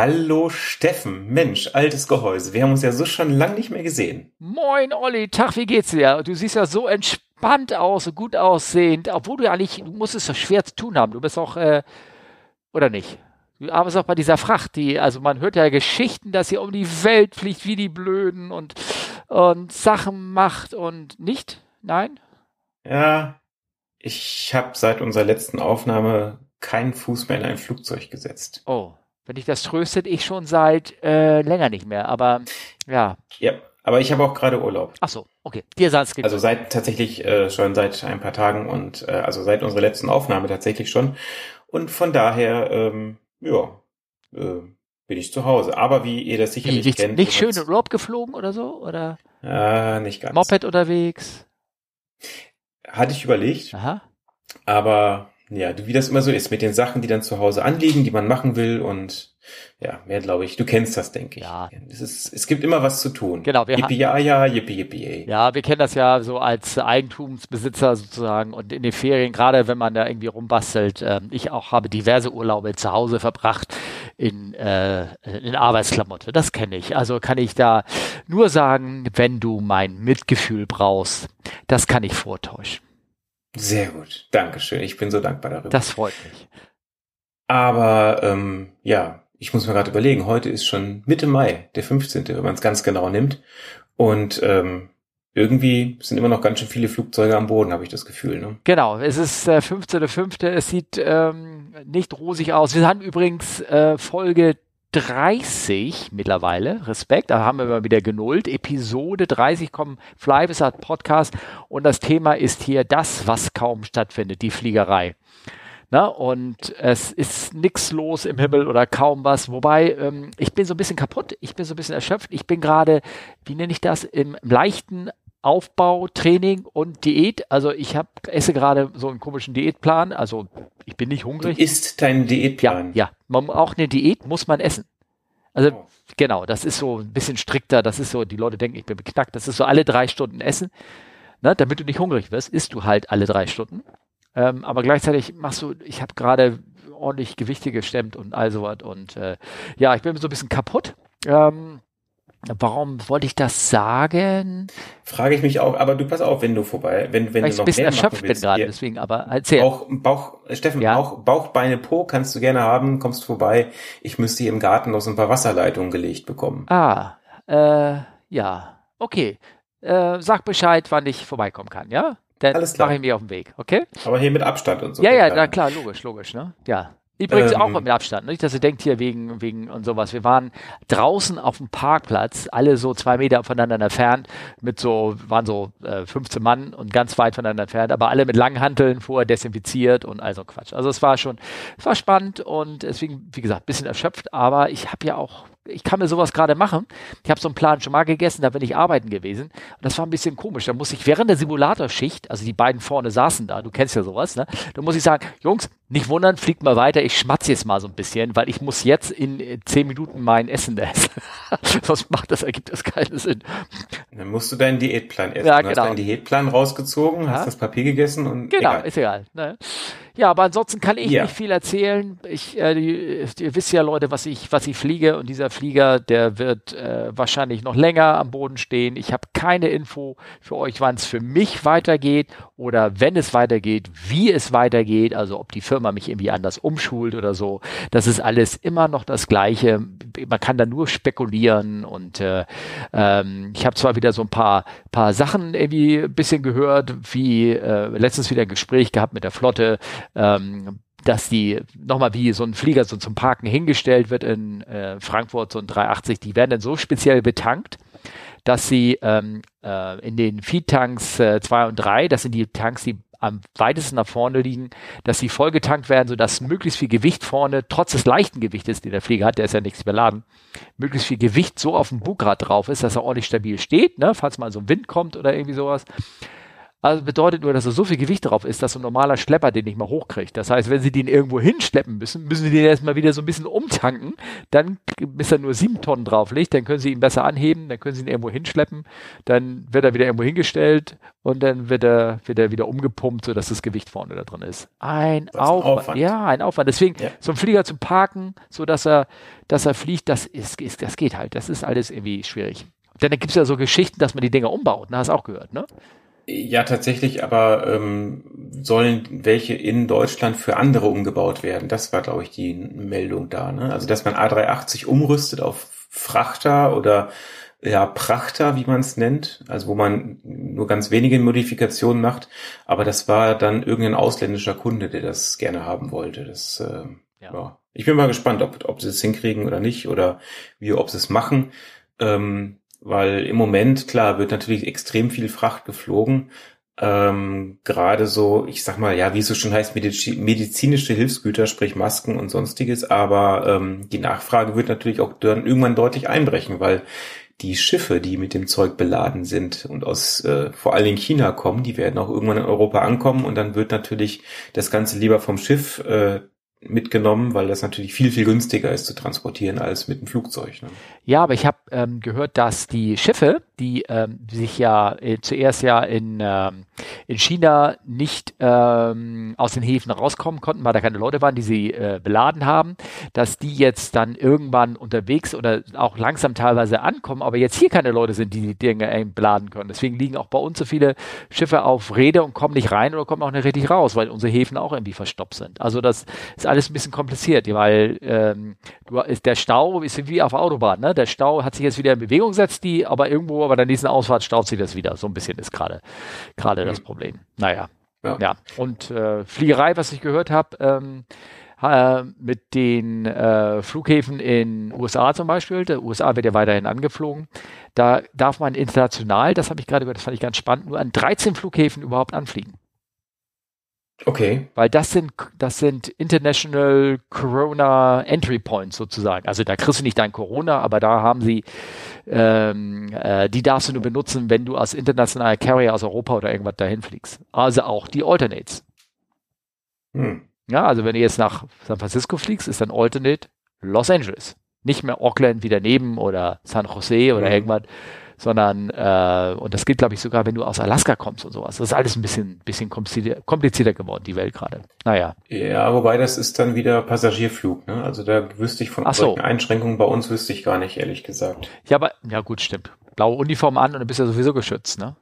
Hallo Steffen, Mensch, altes Gehäuse. Wir haben uns ja so schon lang nicht mehr gesehen. Moin Olli, Tag, wie geht's dir? Du siehst ja so entspannt aus, so gut aussehend, obwohl du ja nicht, du musst es so schwer zu tun haben. Du bist auch, äh, oder nicht? Du arbeitest auch bei dieser Fracht, die, also man hört ja Geschichten, dass ihr um die Welt fliegt wie die Blöden und, und Sachen macht und nicht? Nein? Ja, ich habe seit unserer letzten Aufnahme keinen Fuß mehr in ein Flugzeug gesetzt. Oh, wenn dich das tröstet, ich schon seit äh, länger nicht mehr, aber ja. Ja, aber ich habe auch gerade Urlaub. Ach so, okay. Dir saß Also seit tatsächlich äh, schon seit ein paar Tagen und äh, also seit unserer letzten Aufnahme tatsächlich schon. Und von daher, ähm, ja, äh, bin ich zu Hause. Aber wie ihr das sicherlich nicht, kennt. Nicht schön in Urlaub geflogen oder so? Oder? Ah, nicht ganz. Moped unterwegs? Hatte ich überlegt. Aha. Aber ja, wie das immer so ist, mit den Sachen, die dann zu Hause anliegen, die man machen will und ja, mehr glaube ich. Du kennst das, denke ich. Ja. Es, ist, es gibt immer was zu tun. Genau. Wir yippie ja, ja, yippie yippie. Ja, wir kennen das ja so als Eigentumsbesitzer sozusagen und in den Ferien, gerade wenn man da irgendwie rumbastelt. Äh, ich auch habe diverse Urlaube zu Hause verbracht in, äh, in Arbeitsklamotte. Das kenne ich. Also kann ich da nur sagen, wenn du mein Mitgefühl brauchst, das kann ich vortäuschen. Sehr gut. Dankeschön. Ich bin so dankbar darüber. Das freut mich. Aber ähm, ja, ich muss mir gerade überlegen, heute ist schon Mitte Mai, der 15., wenn man es ganz genau nimmt. Und ähm, irgendwie sind immer noch ganz schön viele Flugzeuge am Boden, habe ich das Gefühl. Ne? Genau, es ist der äh, 15.05. Es sieht ähm, nicht rosig aus. Wir haben übrigens äh, Folge 30 mittlerweile, Respekt, da haben wir mal wieder genullt. Episode 30 kommen Flybesat Podcast und das Thema ist hier das, was kaum stattfindet, die Fliegerei. Na, und es ist nichts los im Himmel oder kaum was. Wobei, ähm, ich bin so ein bisschen kaputt, ich bin so ein bisschen erschöpft. Ich bin gerade, wie nenne ich das, im leichten Aufbau, Training und Diät. Also ich hab, esse gerade so einen komischen Diätplan. Also ich bin nicht hungrig. Du isst deinen Diätplan? Ja, ja. Man, auch eine Diät muss man essen. Also oh. genau, das ist so ein bisschen strikter. Das ist so, die Leute denken, ich bin beknackt. Das ist so alle drei Stunden essen. Ne, damit du nicht hungrig wirst, isst du halt alle drei Stunden. Ähm, aber gleichzeitig machst du, ich habe gerade ordentlich Gewichte gestemmt und all sowas. Und äh, ja, ich bin so ein bisschen kaputt. Ähm, Warum wollte ich das sagen? Frage ich mich auch, aber du pass auf, wenn du vorbei, wenn, wenn Weil du noch ein bisschen mehr erschöpft bin gerade, deswegen, aber erzähl. Bauch, Bauch, Steffen, ja? Bauch, Bauch, Beine, Po kannst du gerne haben, kommst vorbei. Ich müsste hier im Garten noch so ein paar Wasserleitungen gelegt bekommen. Ah, äh, ja, okay. Äh, sag Bescheid, wann ich vorbeikommen kann, ja? Dann Alles klar. mache ich mich auf den Weg, okay? Aber hier mit Abstand und so. Ja, ja, na klar, logisch, logisch, ne? Ja. Übrigens ähm, auch mit Abstand, nicht, dass ihr denkt hier wegen, wegen und sowas. Wir waren draußen auf dem Parkplatz, alle so zwei Meter voneinander entfernt, mit so, waren so äh, 15 Mann und ganz weit voneinander entfernt, aber alle mit langen Hanteln vorher desinfiziert und also Quatsch. Also es war schon, es war spannend und deswegen, wie gesagt, bisschen erschöpft, aber ich habe ja auch ich kann mir sowas gerade machen. Ich habe so einen Plan schon mal gegessen, da bin ich arbeiten gewesen. Und das war ein bisschen komisch. Da muss ich während der Simulatorschicht, also die beiden vorne saßen da, du kennst ja sowas, ne? Da muss ich sagen, Jungs, nicht wundern, fliegt mal weiter, ich schmatze jetzt mal so ein bisschen, weil ich muss jetzt in äh, zehn Minuten mein Essen essen. Sonst macht das, ergibt das keinen Sinn. Dann musst du deinen Diätplan essen. Ja, du genau. hast deinen Diätplan rausgezogen, ja? hast das Papier gegessen und Genau, egal. ist egal. Ne? Ja, aber ansonsten kann ich Ja. nicht viel erzählen. Ich, äh, die, ihr wisst ja, Leute, was ich, was ich fliege und dieser Flieger, der wird äh, wahrscheinlich noch länger am Boden stehen. Ich habe keine Info für euch, wann es für mich weitergeht oder wenn es weitergeht, wie es weitergeht, also ob die Firma mich irgendwie anders umschult oder so. Das ist alles immer noch das Gleiche. Man kann da nur spekulieren und äh, ähm, ich habe zwar wieder so ein paar, paar Sachen irgendwie ein bisschen gehört, wie äh, letztens wieder ein Gespräch gehabt mit der Flotte, ähm, dass die nochmal wie so ein Flieger so zum Parken hingestellt wird in äh, Frankfurt, so ein 380, die werden dann so speziell betankt, dass sie ähm, äh, in den Feed-Tanks 2 und 3, das sind die Tanks, die am weitesten nach vorne liegen, dass sie vollgetankt werden, sodass möglichst viel Gewicht vorne, trotz des leichten Gewichtes, den der Flieger hat, der ist ja nichts beladen, möglichst viel Gewicht so auf dem Bugrad drauf ist, dass er ordentlich stabil steht, ne, falls mal so ein Wind kommt oder irgendwie sowas. Also bedeutet nur, dass da so viel Gewicht drauf ist, dass so ein normaler Schlepper den nicht mal hochkriegt. Das heißt, wenn sie den irgendwo hinschleppen müssen, müssen sie den erstmal wieder so ein bisschen umtanken. Dann, bis er nur sieben Tonnen drauf liegt, dann können sie ihn besser anheben, dann können sie ihn irgendwo hinschleppen, dann wird er wieder irgendwo hingestellt und dann wird er, wird er wieder umgepumpt, sodass das Gewicht vorne da drin ist. Ein, Aufwand. ein Aufwand. Ja, ein Aufwand. Deswegen, ja. so ein Flieger zum Parken, so dass er, dass er fliegt, das ist, ist, das geht halt. Das ist alles irgendwie schwierig. Denn da gibt es ja so Geschichten, dass man die Dinger umbaut, ne? Hast du auch gehört, ne? Ja, tatsächlich, aber ähm, sollen welche in Deutschland für andere umgebaut werden? Das war, glaube ich, die Meldung da. Ne? Also, dass man A380 umrüstet auf Frachter oder ja, Prachter, wie man es nennt, also wo man nur ganz wenige Modifikationen macht, aber das war dann irgendein ausländischer Kunde, der das gerne haben wollte. Das, äh, ja. ja. Ich bin mal gespannt, ob, ob sie es hinkriegen oder nicht oder wie, ob sie es machen. Ähm, weil im Moment, klar, wird natürlich extrem viel Fracht geflogen. Ähm, Gerade so, ich sag mal, ja, wie es so schon heißt, medizinische Hilfsgüter, sprich Masken und sonstiges, aber ähm, die Nachfrage wird natürlich auch dann irgendwann deutlich einbrechen, weil die Schiffe, die mit dem Zeug beladen sind und aus äh, vor Dingen China kommen, die werden auch irgendwann in Europa ankommen und dann wird natürlich das Ganze lieber vom Schiff äh, mitgenommen, weil das natürlich viel, viel günstiger ist zu transportieren als mit dem Flugzeug. Ne? Ja, aber ich habe ähm, gehört, dass die Schiffe, die ähm, sich ja äh, zuerst ja in, ähm, in China nicht ähm, aus den Häfen rauskommen konnten, weil da keine Leute waren, die sie äh, beladen haben, dass die jetzt dann irgendwann unterwegs oder auch langsam teilweise ankommen, aber jetzt hier keine Leute sind, die die Dinge beladen können. Deswegen liegen auch bei uns so viele Schiffe auf Räder und kommen nicht rein oder kommen auch nicht richtig raus, weil unsere Häfen auch irgendwie verstoppt sind. Also das ist alles ein bisschen kompliziert, weil ähm, der Stau ist wie auf Autobahn. Ne? Der Stau hat sich jetzt wieder in Bewegung gesetzt, die, aber irgendwo, aber dann diesen Ausfahrt staut sich das wieder. So ein bisschen ist gerade gerade mhm. das Problem. Naja. Ja. ja. Und äh, Fliegerei, was ich gehört habe, ähm, äh, mit den äh, Flughäfen in USA zum Beispiel, der USA wird ja weiterhin angeflogen, da darf man international, das habe ich gerade gehört, das fand ich ganz spannend, nur an 13 Flughäfen überhaupt anfliegen. Okay. Weil das sind, das sind International Corona Entry Points sozusagen. Also da kriegst du nicht dein Corona, aber da haben sie, ähm, äh, die darfst du nur benutzen, wenn du als internationaler Carrier aus Europa oder irgendwas dahin fliegst. Also auch die Alternates. Hm. Ja, also wenn du jetzt nach San Francisco fliegst, ist dann Alternate Los Angeles. Nicht mehr Auckland wie daneben oder San Jose oder hm. irgendwas, sondern, äh, und das gilt, glaube ich, sogar, wenn du aus Alaska kommst und sowas. Das ist alles ein bisschen, bisschen komplizierter, geworden, die Welt gerade. Naja. Ja, wobei das ist dann wieder Passagierflug, ne? Also da wüsste ich von Ach solchen Einschränkungen bei uns wüsste ich gar nicht, ehrlich gesagt. Ja, aber, ja gut, stimmt. Blaue Uniform an und du bist ja sowieso geschützt, ne?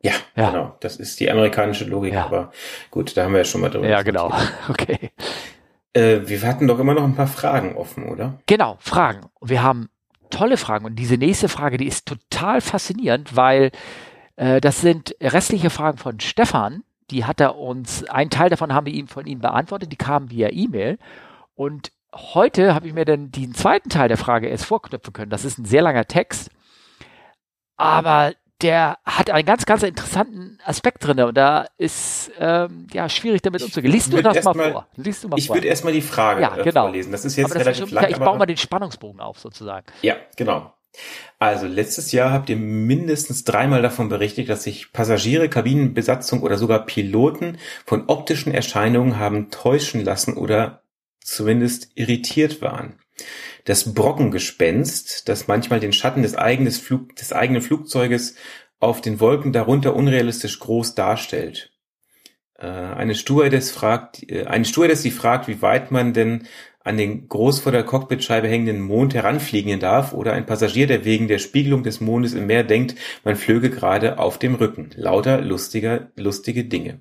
Ja, ja, genau. Das ist die amerikanische Logik, ja. aber gut, da haben wir ja schon mal drüber Ja, genau. Okay. Äh, wir hatten doch immer noch ein paar Fragen offen, oder? Genau, Fragen. Wir haben tolle Fragen. Und diese nächste Frage, die ist total faszinierend, weil äh, das sind restliche Fragen von Stefan. Die hat er uns, einen Teil davon haben wir ihm von ihm beantwortet, die kamen via E-Mail. Und heute habe ich mir dann den zweiten Teil der Frage erst vorknüpfen können. Das ist ein sehr langer Text. Aber der hat einen ganz, ganz interessanten Aspekt drin und da ist ähm, ja schwierig damit umzugehen. Liest du das mal, mal vor? Liest du mal ich würde erstmal die Frage ja, äh, genau. vorlesen. Das ist jetzt das relativ ist schon, lang. Ich baue mal den Spannungsbogen auf sozusagen. Ja, genau. Also letztes Jahr habt ihr mindestens dreimal davon berichtet, dass sich Passagiere, Kabinenbesatzung oder sogar Piloten von optischen Erscheinungen haben täuschen lassen oder zumindest irritiert waren. Das Brockengespenst, das manchmal den Schatten des, eigenes Flug, des eigenen Flugzeuges auf den Wolken darunter unrealistisch groß darstellt. Äh, eine Stewardess fragt, äh, eine Stewardess, die fragt, wie weit man denn an den groß vor der Cockpitscheibe hängenden Mond heranfliegen darf oder ein Passagier, der wegen der Spiegelung des Mondes im Meer denkt, man flöge gerade auf dem Rücken. Lauter lustiger, lustige Dinge.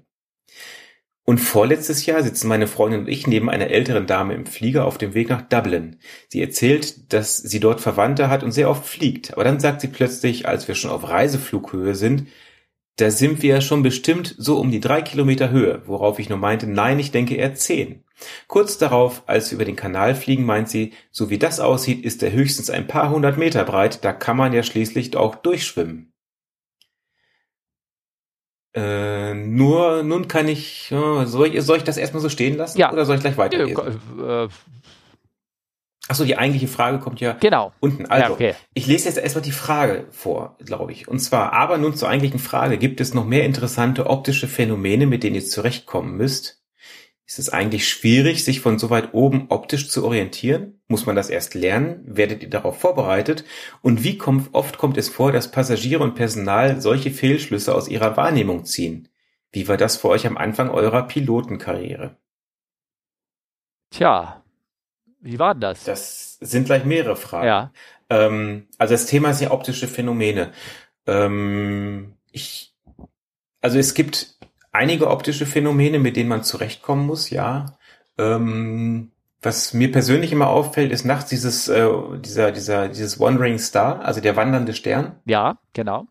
Und vorletztes Jahr sitzen meine Freundin und ich neben einer älteren Dame im Flieger auf dem Weg nach Dublin. Sie erzählt, dass sie dort Verwandte hat und sehr oft fliegt. Aber dann sagt sie plötzlich, als wir schon auf Reiseflughöhe sind, da sind wir ja schon bestimmt so um die drei Kilometer Höhe, worauf ich nur meinte, nein, ich denke eher zehn. Kurz darauf, als wir über den Kanal fliegen, meint sie, so wie das aussieht, ist er höchstens ein paar hundert Meter breit, da kann man ja schließlich auch durchschwimmen. Äh, nur, nun kann ich, soll ich, soll ich das erstmal so stehen lassen? Ja. Oder soll ich gleich weiterlesen? Äh, Achso, die eigentliche Frage kommt ja genau. unten. Also, ja, okay. ich lese jetzt erstmal die Frage vor, glaube ich. Und zwar, aber nun zur eigentlichen Frage. Gibt es noch mehr interessante optische Phänomene, mit denen ihr zurechtkommen müsst? Ist es eigentlich schwierig, sich von so weit oben optisch zu orientieren? Muss man das erst lernen? Werdet ihr darauf vorbereitet? Und wie kommt, oft kommt es vor, dass Passagiere und Personal solche Fehlschlüsse aus ihrer Wahrnehmung ziehen? Wie war das für euch am Anfang eurer Pilotenkarriere? Tja, wie war das? Das sind gleich mehrere Fragen. Ja. Ähm, also das Thema ist ja optische Phänomene. Ähm, ich, also es gibt einige optische Phänomene, mit denen man zurechtkommen muss, ja. Ähm, was mir persönlich immer auffällt, ist nachts dieses, äh, dieser, dieser, dieses Wandering Star, also der wandernde Stern. Ja, genau.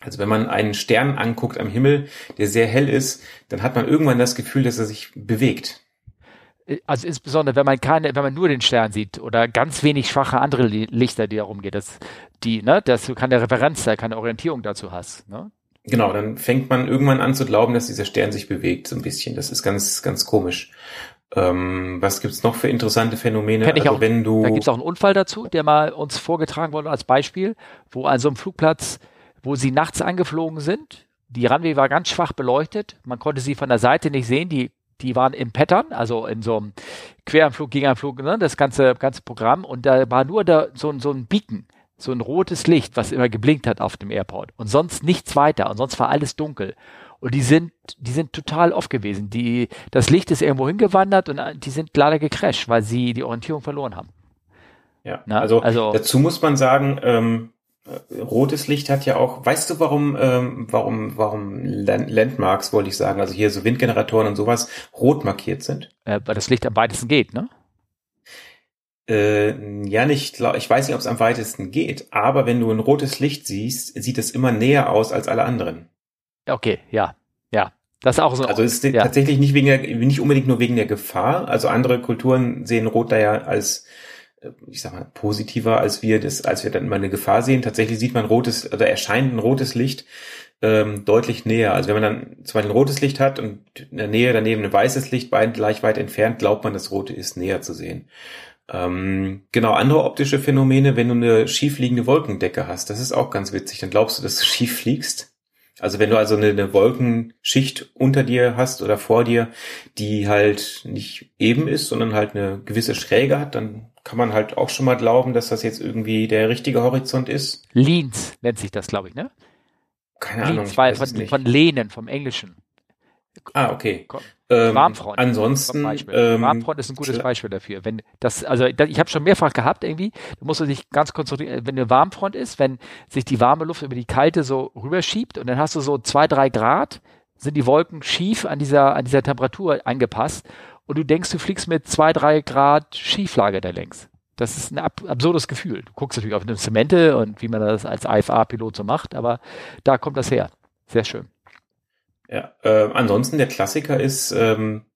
Also wenn man einen Stern anguckt am Himmel, der sehr hell ist, dann hat man irgendwann das Gefühl, dass er sich bewegt. Also insbesondere, wenn man keine, wenn man nur den Stern sieht oder ganz wenig schwache andere Lichter, die da rumgehen, dass die, ne, dass du keine Referenz, keine Orientierung dazu hast. Ne? Genau, dann fängt man irgendwann an zu glauben, dass dieser Stern sich bewegt, so ein bisschen. Das ist ganz, ganz komisch. Ähm, was gibt's noch für interessante Phänomene? Kenn ich also, auch, wenn du da gibt's auch einen Unfall dazu, der mal uns vorgetragen wurde als Beispiel, wo an so einem Flugplatz, wo sie nachts angeflogen sind, die Runway war ganz schwach beleuchtet, man konnte sie von der Seite nicht sehen, die die waren im Pattern, also in so einem Queranflug, Gegenanflug, ne, das ganze, ganze Programm und da war nur da so, so ein Beacon, so ein rotes Licht, was immer geblinkt hat auf dem Airport und sonst nichts weiter und sonst war alles dunkel. Und die sind, die sind total off gewesen. Die, das Licht ist irgendwo hingewandert und die sind leider gecrashed, weil sie die Orientierung verloren haben. Ja, Na, also, also, dazu muss man sagen, ähm, rotes Licht hat ja auch, weißt du, warum, ähm, warum, warum Landmarks, wollte ich sagen, also hier so Windgeneratoren und sowas, rot markiert sind? Äh, weil das Licht am weitesten geht, ne? Äh, ja, nicht, ich weiß nicht, ob es am weitesten geht, aber wenn du ein rotes Licht siehst, sieht es immer näher aus als alle anderen. Okay, ja, ja. Das ist auch so. Also es ist ja. tatsächlich nicht wegen der, nicht unbedingt nur wegen der Gefahr. Also andere Kulturen sehen Rot da ja als, äh, ich sag mal, positiver als wir das, als wir dann immer eine Gefahr sehen. Tatsächlich sieht man rotes, oder erscheint ein rotes Licht ähm, deutlich näher. Also wenn man dann zum Beispiel ein rotes Licht hat und in der Nähe daneben ein weißes Licht, beide gleich weit entfernt, glaubt man, das rote ist näher zu sehen. Ähm, genau, andere optische Phänomene, wenn du eine schiefliegende Wolkendecke hast, das ist auch ganz witzig. Dann glaubst du, dass du schief fliegst. Also wenn du also eine, eine Wolkenschicht unter dir hast oder vor dir, die halt nicht eben ist, sondern halt eine gewisse Schräge hat, dann kann man halt auch schon mal glauben, dass das jetzt irgendwie der richtige Horizont ist. Leans nennt sich das, glaube ich, ne? Keine Leans, Ahnung. Weil von, von Lehnen, vom Englischen. Ah, okay. Ähm, Warmfront. Ansonsten. Ähm, Warmfront ist ein gutes Beispiel dafür. Wenn das, also ich habe schon mehrfach gehabt irgendwie, du musst dich ganz konzentrieren, wenn eine Warmfront ist, wenn sich die warme Luft über die kalte so rüberschiebt und dann hast du so zwei, drei Grad, sind die Wolken schief an dieser, an dieser Temperatur angepasst und du denkst, du fliegst mit zwei, drei Grad Schieflage da längs. Das ist ein ab absurdes Gefühl. Du guckst natürlich auf eine Zemente und wie man das als IFA-Pilot so macht, aber da kommt das her. Sehr schön. Ja, äh, ansonsten der Klassiker ist, ähm,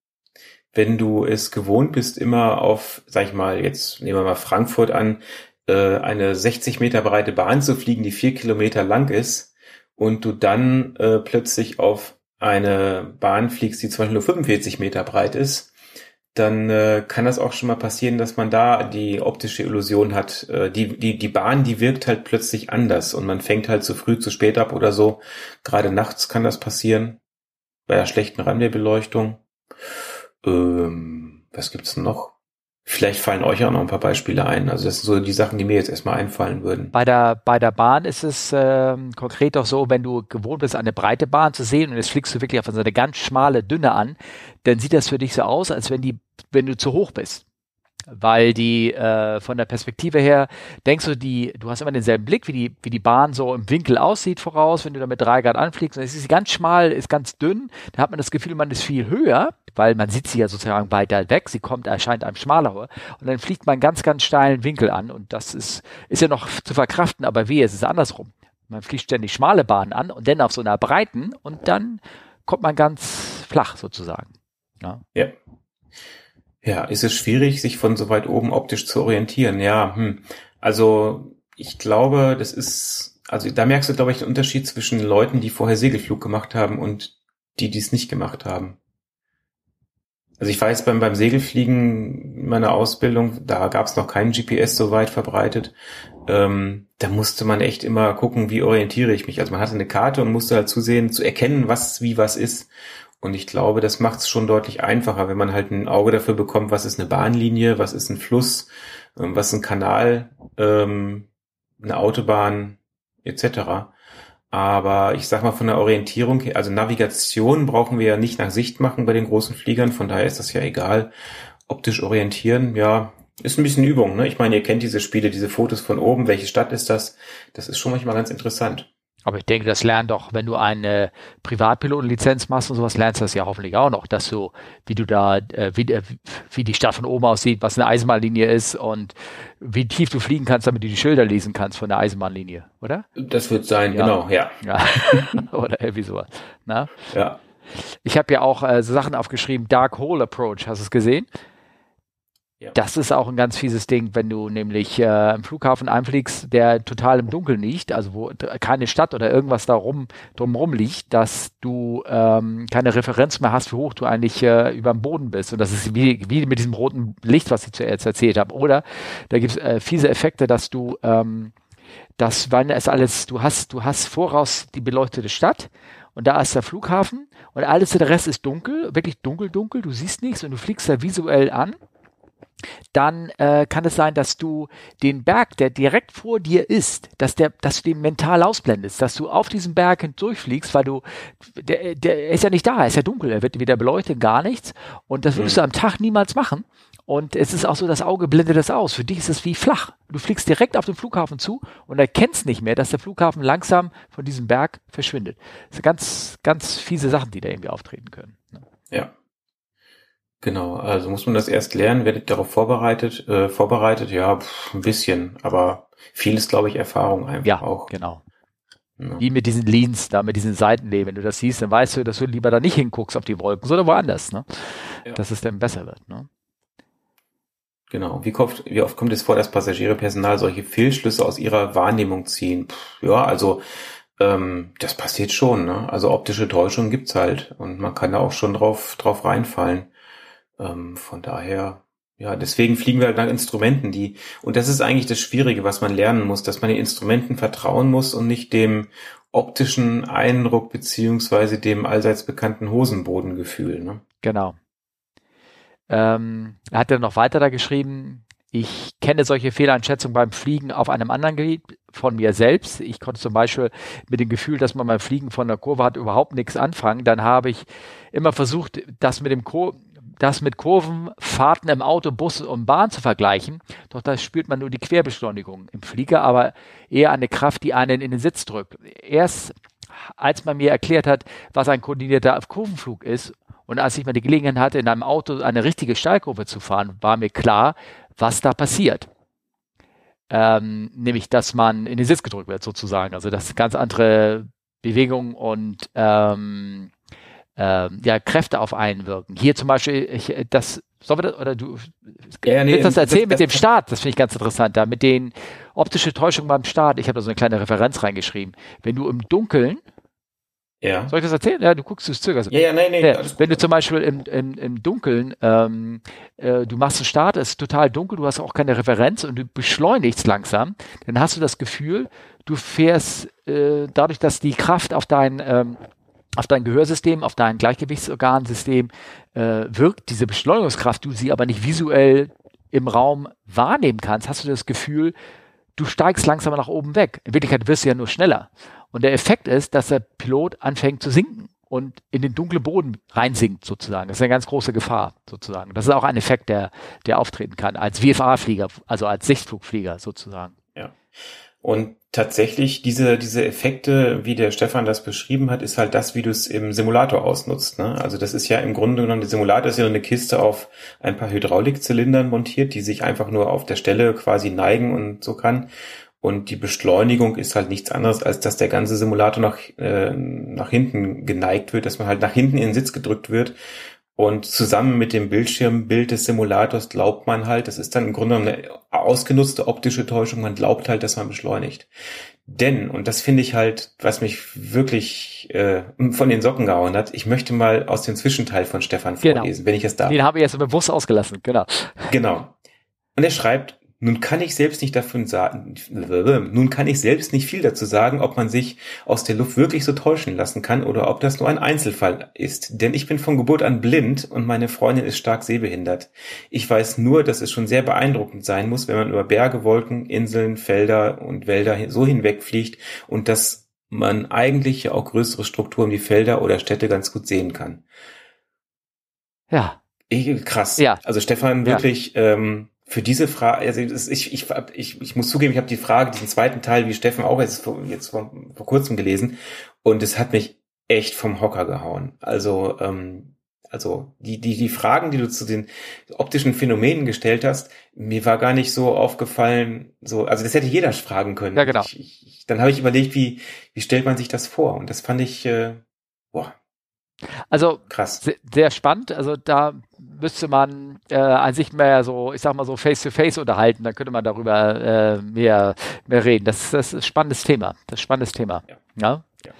wenn du es gewohnt bist, immer auf, sag ich mal, jetzt nehmen wir mal Frankfurt an, äh, eine 60 Meter breite Bahn zu fliegen, die vier Kilometer lang ist, und du dann äh, plötzlich auf eine Bahn fliegst, die zum Beispiel nur 45 Meter breit ist, dann äh, kann das auch schon mal passieren, dass man da die optische Illusion hat. Äh, die, die, die Bahn, die wirkt halt plötzlich anders und man fängt halt zu früh, zu spät ab oder so. Gerade nachts kann das passieren bei der schlechten Runway-Beleuchtung. Ähm, was gibt's noch? Vielleicht fallen euch auch noch ein paar Beispiele ein. Also das sind so die Sachen, die mir jetzt erstmal einfallen würden. Bei der, bei der Bahn ist es ähm, konkret auch so, wenn du gewohnt bist, eine breite Bahn zu sehen und jetzt fliegst du wirklich auf so eine ganz schmale, dünne an, dann sieht das für dich so aus, als wenn die, wenn du zu hoch bist weil die äh, von der Perspektive her denkst du, die, du hast immer denselben Blick, wie die, wie die Bahn so im Winkel aussieht voraus, wenn du da mit drei Grad anfliegst. Und es ist ganz schmal, ist ganz dünn. Da hat man das Gefühl, man ist viel höher, weil man sieht sie ja sozusagen weiter weg. Sie kommt, erscheint einem schmaler. Und dann fliegt man ganz, ganz steilen Winkel an. Und das ist, ist ja noch zu verkraften, aber wie, es ist andersrum. Man fliegt ständig schmale Bahnen an und dann auf so einer breiten und dann kommt man ganz flach sozusagen. Ja. ja. Ja, ist es schwierig, sich von so weit oben optisch zu orientieren? Ja, hm. also ich glaube, das ist, also da merkst du, glaube ich, den Unterschied zwischen Leuten, die vorher Segelflug gemacht haben und die, die es nicht gemacht haben. Also ich weiß, beim, beim Segelfliegen meiner Ausbildung, da gab es noch kein GPS so weit verbreitet. Ähm, da musste man echt immer gucken, wie orientiere ich mich. Also man hatte eine Karte und musste halt zusehen, zu erkennen, was wie was ist. Und ich glaube, das macht es schon deutlich einfacher, wenn man halt ein Auge dafür bekommt, was ist eine Bahnlinie, was ist ein Fluss, ähm, was ist ein Kanal, ähm, eine Autobahn etc. Aber ich sag mal von der Orientierung, also Navigation brauchen wir ja nicht nach Sicht machen bei den großen Fliegern, von daher ist das ja egal. Optisch orientieren, ja, ist ein bisschen Übung. Ne? Ich meine, ihr kennt diese Spiele, diese Fotos von oben, welche Stadt ist das? Das ist schon manchmal ganz interessant. Aber ich denke, das lernt doch, wenn du eine Privatpilotenlizenz machst und sowas, lernst du das ja hoffentlich auch noch, dass du, wie du da, äh, wie, äh, wie die Stadt von oben aussieht, was eine Eisenbahnlinie ist und wie tief du fliegen kannst, damit du die Schilder lesen kannst von der Eisenbahnlinie, oder? Das wird sein, ja. genau, ja. ja. oder irgendwie sowas. Na? Ja. Ich habe ja auch äh, so Sachen aufgeschrieben, Dark Hole Approach, hast du es gesehen? Das ist auch ein ganz fieses Ding, wenn du nämlich äh, im Flughafen einfliegst, der total im Dunkeln liegt, also wo keine Stadt oder irgendwas da rum, drumherum liegt, dass du ähm, keine Referenz mehr hast, wie hoch du eigentlich äh, über dem Boden bist. Und das ist wie, wie mit diesem roten Licht, was ich zuerst erzählt habe. Oder da gibt es äh, fiese Effekte, dass du ähm, das, weil es alles, du hast, du hast voraus die beleuchtete Stadt und da ist der Flughafen und alles der Rest ist dunkel, wirklich dunkel, dunkel, du siehst nichts und du fliegst da visuell an dann äh, kann es sein, dass du den Berg, der direkt vor dir ist, dass der, dass du den mental ausblendest, dass du auf diesen Berg hindurchfliegst, weil du, der, der ist ja nicht da, er ist ja dunkel, er wird weder beleuchtet, gar nichts. Und das würdest mhm. du am Tag niemals machen. Und es ist auch so, das Auge blendet das aus. Für dich ist es wie flach. Du fliegst direkt auf den Flughafen zu und erkennst nicht mehr, dass der Flughafen langsam von diesem Berg verschwindet. Das sind ganz, ganz fiese Sachen, die da irgendwie auftreten können. Ne? Ja. Genau, also muss man das erst lernen, werdet darauf vorbereitet, äh, vorbereitet, ja, pff, ein bisschen, aber viel ist, glaube ich, Erfahrung einfach ja, auch. Genau. Ja. Wie mit diesen Leans, da mit diesen Seitenlehnen. Wenn du das siehst, dann weißt du, dass du lieber da nicht hinguckst auf die Wolken, sondern woanders, ne? Ja. Dass es dann besser wird, ne? Genau. Wie oft, wie oft kommt es vor, dass Passagierepersonal solche Fehlschlüsse aus ihrer Wahrnehmung ziehen? Pff, ja, also ähm, das passiert schon. Ne? Also optische Täuschung gibt's halt und man kann da auch schon drauf drauf reinfallen. Ähm, von daher, ja, deswegen fliegen wir halt nach Instrumenten, die, und das ist eigentlich das Schwierige, was man lernen muss, dass man den Instrumenten vertrauen muss und nicht dem optischen Eindruck beziehungsweise dem allseits bekannten Hosenbodengefühl. Ne? Genau. Ähm, er hat dann noch weiter da geschrieben, ich kenne solche Fehleinschätzungen beim Fliegen auf einem anderen Gebiet von mir selbst. Ich konnte zum Beispiel mit dem Gefühl, dass man beim Fliegen von der Kurve hat, überhaupt nichts anfangen. Dann habe ich immer versucht, das mit dem Kur das mit Kurvenfahrten im Auto, Bus und Bahn zu vergleichen. Doch da spürt man nur die Querbeschleunigung. Im Flieger aber eher eine Kraft, die einen in den Sitz drückt. Erst als man mir erklärt hat, was ein koordinierter Kurvenflug ist und als ich mal die Gelegenheit hatte, in einem Auto eine richtige Steilkurve zu fahren, war mir klar, was da passiert. Ähm, nämlich, dass man in den Sitz gedrückt wird, sozusagen. Also, das ganz andere Bewegung und ähm, äh, ja, Kräfte auf einen wirken. Hier zum Beispiel, ich, das, soll wir das, oder du ja, nee, willst das erzählen das, mit das, dem Start? Das finde ich ganz interessant. Da mit den optische Täuschungen beim Start. Ich habe da so eine kleine Referenz reingeschrieben. Wenn du im Dunkeln ja. Soll ich das erzählen? Ja, du guckst, du zögerst. Ja, ja, nein, nein. Ja, wenn du zum Beispiel im, im, im Dunkeln, ähm, äh, du machst einen Start, es ist total dunkel, du hast auch keine Referenz und du beschleunigst langsam, dann hast du das Gefühl, du fährst äh, dadurch, dass die Kraft auf dein ähm, auf dein Gehörsystem, auf dein Gleichgewichtsorgansystem äh, wirkt diese Beschleunigungskraft, du sie aber nicht visuell im Raum wahrnehmen kannst, hast du das Gefühl, du steigst langsamer nach oben weg. In Wirklichkeit wirst du ja nur schneller. Und der Effekt ist, dass der Pilot anfängt zu sinken und in den dunklen Boden reinsinkt sozusagen. Das ist eine ganz große Gefahr sozusagen. Das ist auch ein Effekt, der, der auftreten kann als VFA-Flieger, also als Sichtflugflieger sozusagen. Ja. Und tatsächlich diese, diese Effekte, wie der Stefan das beschrieben hat, ist halt das, wie du es im Simulator ausnutzt. Ne? Also das ist ja im Grunde genommen, der Simulator ist ja eine Kiste auf ein paar Hydraulikzylindern montiert, die sich einfach nur auf der Stelle quasi neigen und so kann. Und die Beschleunigung ist halt nichts anderes, als dass der ganze Simulator nach, äh, nach hinten geneigt wird, dass man halt nach hinten in den Sitz gedrückt wird Und zusammen mit dem Bildschirmbild des Simulators glaubt man halt, das ist dann im Grunde eine ausgenutzte optische Täuschung, man glaubt halt, dass man beschleunigt. Denn, und das finde ich halt, was mich wirklich äh, von den Socken gehauen hat, ich möchte mal aus dem Zwischenteil von Stefan Genau. vorlesen, wenn ich es darf. Den habe ich jetzt bewusst ausgelassen, genau. Genau. Und er schreibt, nun kann ich selbst nicht davon sagen, nun kann ich selbst nicht viel dazu sagen, ob man sich aus der Luft wirklich so täuschen lassen kann oder ob das nur ein Einzelfall ist. Denn ich bin von Geburt an blind und meine Freundin ist stark sehbehindert. Ich weiß nur, dass es schon sehr beeindruckend sein muss, wenn man über Berge, Wolken, Inseln, Felder und Wälder so hinwegfliegt und dass man eigentlich ja auch größere Strukturen wie Felder oder Städte ganz gut sehen kann. Ja. Ich, krass. Ja. Also Stefan, Ja. wirklich, ähm, für diese Frage, also ich, ich, ich, ich muss zugeben, ich habe die Frage, diesen zweiten Teil, wie Steffen auch jetzt, vor, jetzt vor, vor kurzem gelesen und es hat mich echt vom Hocker gehauen. Also, ähm, also die, die, die Fragen, die du zu den optischen Phänomenen gestellt hast, mir war gar nicht so aufgefallen, so, also das hätte jeder fragen können. Ja, genau. Ich, ich, dann habe ich überlegt, wie, wie stellt man sich das vor? Und das fand ich, äh, boah, Also krass. se- sehr spannend. Also da müsste man äh, an sich mehr so, ich sag mal so face-to-face unterhalten. Dann könnte man darüber äh, mehr, mehr reden. Das, das ist ein spannendes Thema. Das ist ein spannendes Thema. Ja. Ja. Ja.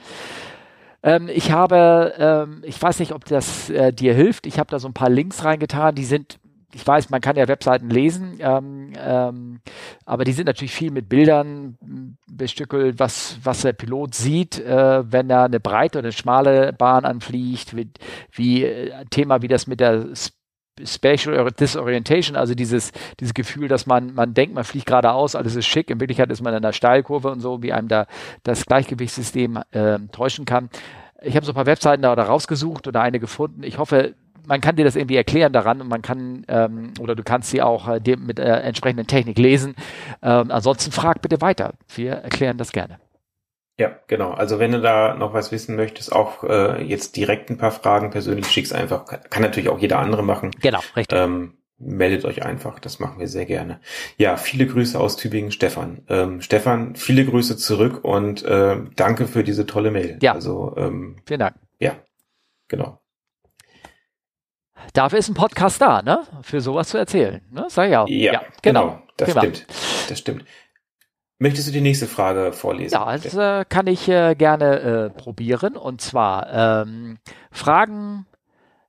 Ähm, ich habe, ähm, ich weiß nicht, ob das äh, dir hilft. Ich habe da so ein paar Links reingetan. Die sind ich weiß, man kann ja Webseiten lesen, ähm, ähm, aber die sind natürlich viel mit Bildern bestückelt, was, was der Pilot sieht, äh, wenn er eine breite oder eine schmale Bahn anfliegt, wie, wie äh, Thema wie das mit der Spatial Disorientation, also dieses, dieses Gefühl, dass man, man denkt, man fliegt geradeaus, alles ist schick, in Wirklichkeit ist man in einer Steilkurve und so, wie einem da das Gleichgewichtssystem äh, täuschen kann. Ich habe so ein paar Webseiten da, da rausgesucht oder eine gefunden. Ich hoffe, man kann dir das irgendwie erklären daran und man kann, ähm, oder du kannst sie auch äh, mit äh, entsprechenden Technik lesen. Ähm, ansonsten frag bitte weiter. Wir erklären das gerne. Ja, genau. Also wenn du da noch was wissen möchtest, auch äh, jetzt direkt ein paar Fragen persönlich, schick's einfach. Kann, kann natürlich auch jeder andere machen. Genau, richtig. Ähm, meldet euch einfach, das machen wir sehr gerne. Ja, viele Grüße aus Tübingen, Stefan. Ähm, Stefan, viele Grüße zurück und äh, danke für diese tolle Mail. Ja. Also ähm, Vielen Dank. ja, genau. Dafür ist ein Podcast da, ne? Für sowas zu erzählen. Ne? Sag ich auch. Ja, genau. genau. Das Prima. stimmt. Das stimmt. Möchtest du die nächste Frage vorlesen? Ja, das äh, kann ich äh, gerne äh, probieren. Und zwar ähm, Fragen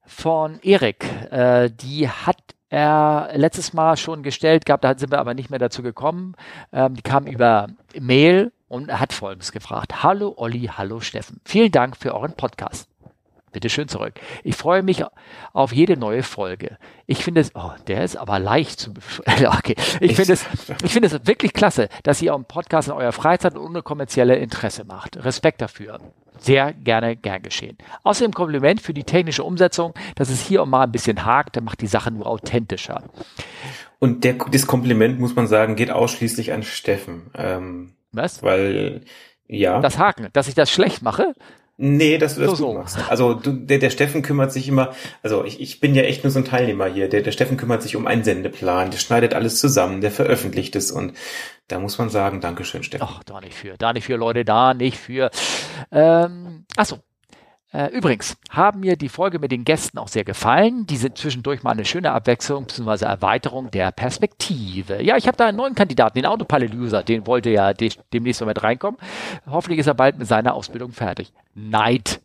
von Erik. Äh, die hat er letztes Mal schon gestellt gehabt, da sind wir aber nicht mehr dazu gekommen. Ähm, die kam über Mail und er hat Folgendes gefragt. Hallo Olli, hallo Steffen. Vielen Dank für euren Podcast. Bitte schön zurück. Ich freue mich auf jede neue Folge. Ich finde es, oh, der ist aber leicht zu, okay. Ich finde es, ich finde es wirklich klasse, dass ihr euren Podcast in eurer Freizeit und ohne kommerzielle Interesse macht. Respekt dafür. Sehr gerne, gern geschehen. Außerdem Kompliment für die technische Umsetzung, dass es hier und mal ein bisschen hakt, dann macht die Sache nur authentischer. Und der, das Kompliment, muss man sagen, geht ausschließlich an Steffen. Ähm, Was? weil, ja. Das Haken, dass ich das schlecht mache? Nee, dass du das So, gut so. machst. Also du, der, der Steffen kümmert sich immer, also ich, ich bin ja echt nur so ein Teilnehmer hier. Der, der Steffen kümmert sich um einen Sendeplan, der schneidet alles zusammen, der veröffentlicht es und da muss man sagen, Dankeschön, Steffen. Ach, da nicht für, da nicht für, Leute, da nicht für. Ähm, achso. Äh, übrigens, haben mir die Folge mit den Gästen auch sehr gefallen. Die sind zwischendurch mal eine schöne Abwechslung bzw. Erweiterung der Perspektive. Ja, ich habe da einen neuen Kandidaten, den Autopilot-User, den wollte ja de demnächst mal mit reinkommen. Hoffentlich ist er bald mit seiner Ausbildung fertig. Neid.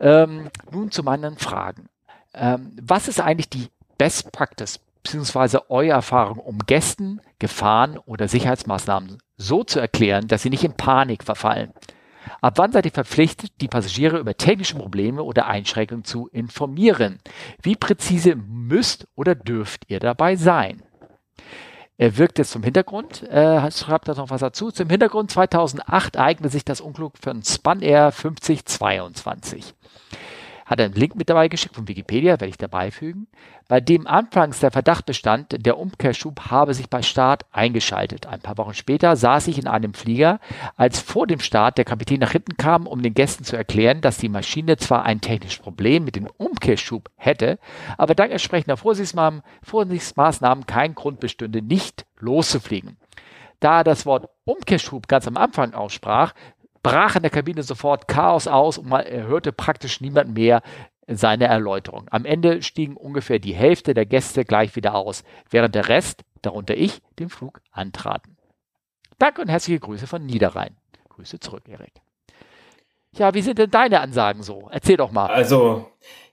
Ähm, nun zu meinen Fragen. Ähm, was ist eigentlich die Best Practice beziehungsweise eure Erfahrung, um Gästen Gefahren oder Sicherheitsmaßnahmen so zu erklären, dass sie nicht in Panik verfallen? Ab wann seid ihr verpflichtet, die Passagiere über technische Probleme oder Einschränkungen zu informieren? Wie präzise müsst oder dürft ihr dabei sein? Er wirkt jetzt zum Hintergrund, äh, schreibt da noch was dazu. Zum Hintergrund 2008 ereignete sich das Unglück von Spun Air 5022 hat er einen Link mit dabei geschickt von Wikipedia, werde ich dabei fügen, bei dem anfangs der Verdacht bestand, der Umkehrschub habe sich bei Start eingeschaltet. Ein paar Wochen später saß ich in einem Flieger, als vor dem Start der Kapitän nach hinten kam, um den Gästen zu erklären, dass die Maschine zwar ein technisches Problem mit dem Umkehrschub hätte, aber dank entsprechender Vorsichtsmaßnahmen, Vorsichtsmaßnahmen kein Grund bestünde, nicht loszufliegen. Da er das Wort Umkehrschub ganz am Anfang aussprach, brach in der Kabine sofort Chaos aus und man hörte praktisch niemand mehr seine Erläuterung. Am Ende stiegen ungefähr die Hälfte der Gäste gleich wieder aus, während der Rest, darunter ich, den Flug antraten. Danke und herzliche Grüße von Niederrhein. Grüße zurück, Erik. Ja, wie sind denn deine Ansagen so? Erzähl doch mal. Also,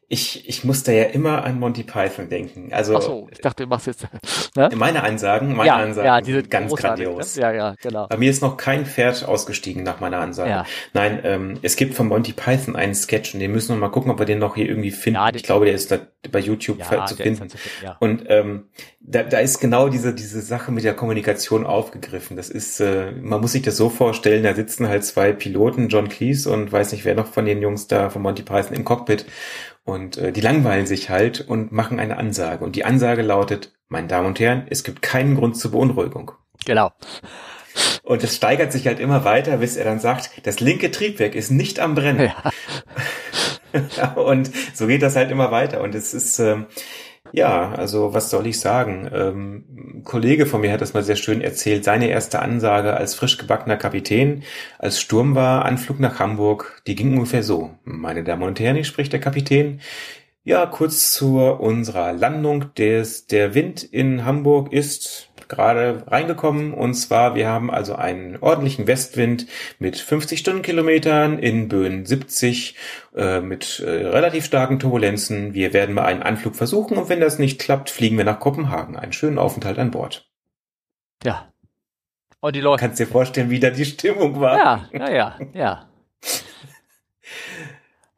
ich, ich musste ja immer an Monty Python denken. Also, Ach so, ich dachte, du machst jetzt. Ne? Meine Ansagen, meine ja, Ansagen ja, diese sind ganz ne? grandios. Ja, ja, genau. Bei mir ist noch kein Pferd ausgestiegen nach meiner Ansage. Ja. Nein, ähm, es gibt von Monty Python einen Sketch und den müssen wir mal gucken, ob wir den noch hier irgendwie finden. Ja, ich glaube, der ist da bei YouTube ja, zu finden. Zu finden ja. Und ähm, da, da ist genau diese, diese Sache mit der Kommunikation aufgegriffen. Das ist, äh, man muss sich das so vorstellen, da sitzen halt zwei Piloten, John Cleese und weiß nicht wer noch von den Jungs da von Monty Python im Cockpit und äh, die langweilen sich halt und machen eine Ansage. Und die Ansage lautet, meine Damen und Herren, es gibt keinen Grund zur Beunruhigung. Genau. Und es steigert sich halt immer weiter, bis er dann sagt, das linke Triebwerk ist nicht am Brennen. Ja. und so geht das halt immer weiter. Und es ist, ähm, ja, also was soll ich sagen? Ähm, ein Kollege von mir hat das mal sehr schön erzählt. Seine erste Ansage als frisch gebackener Kapitän, als Sturm war, Anflug nach Hamburg, die ging ungefähr so. Meine Damen und Herren, spricht der Kapitän. Ja, kurz zu unserer Landung. Des, der Wind in Hamburg ist gerade reingekommen. Und zwar, wir haben also einen ordentlichen Westwind mit 50 Stundenkilometern in Böen 70 äh, mit äh, relativ starken Turbulenzen. Wir werden mal einen Anflug versuchen und wenn das nicht klappt, fliegen wir nach Kopenhagen. Einen schönen Aufenthalt an Bord. Ja. Und die Leute. Kannst dir vorstellen, wie da die Stimmung war. Ja, naja, ja.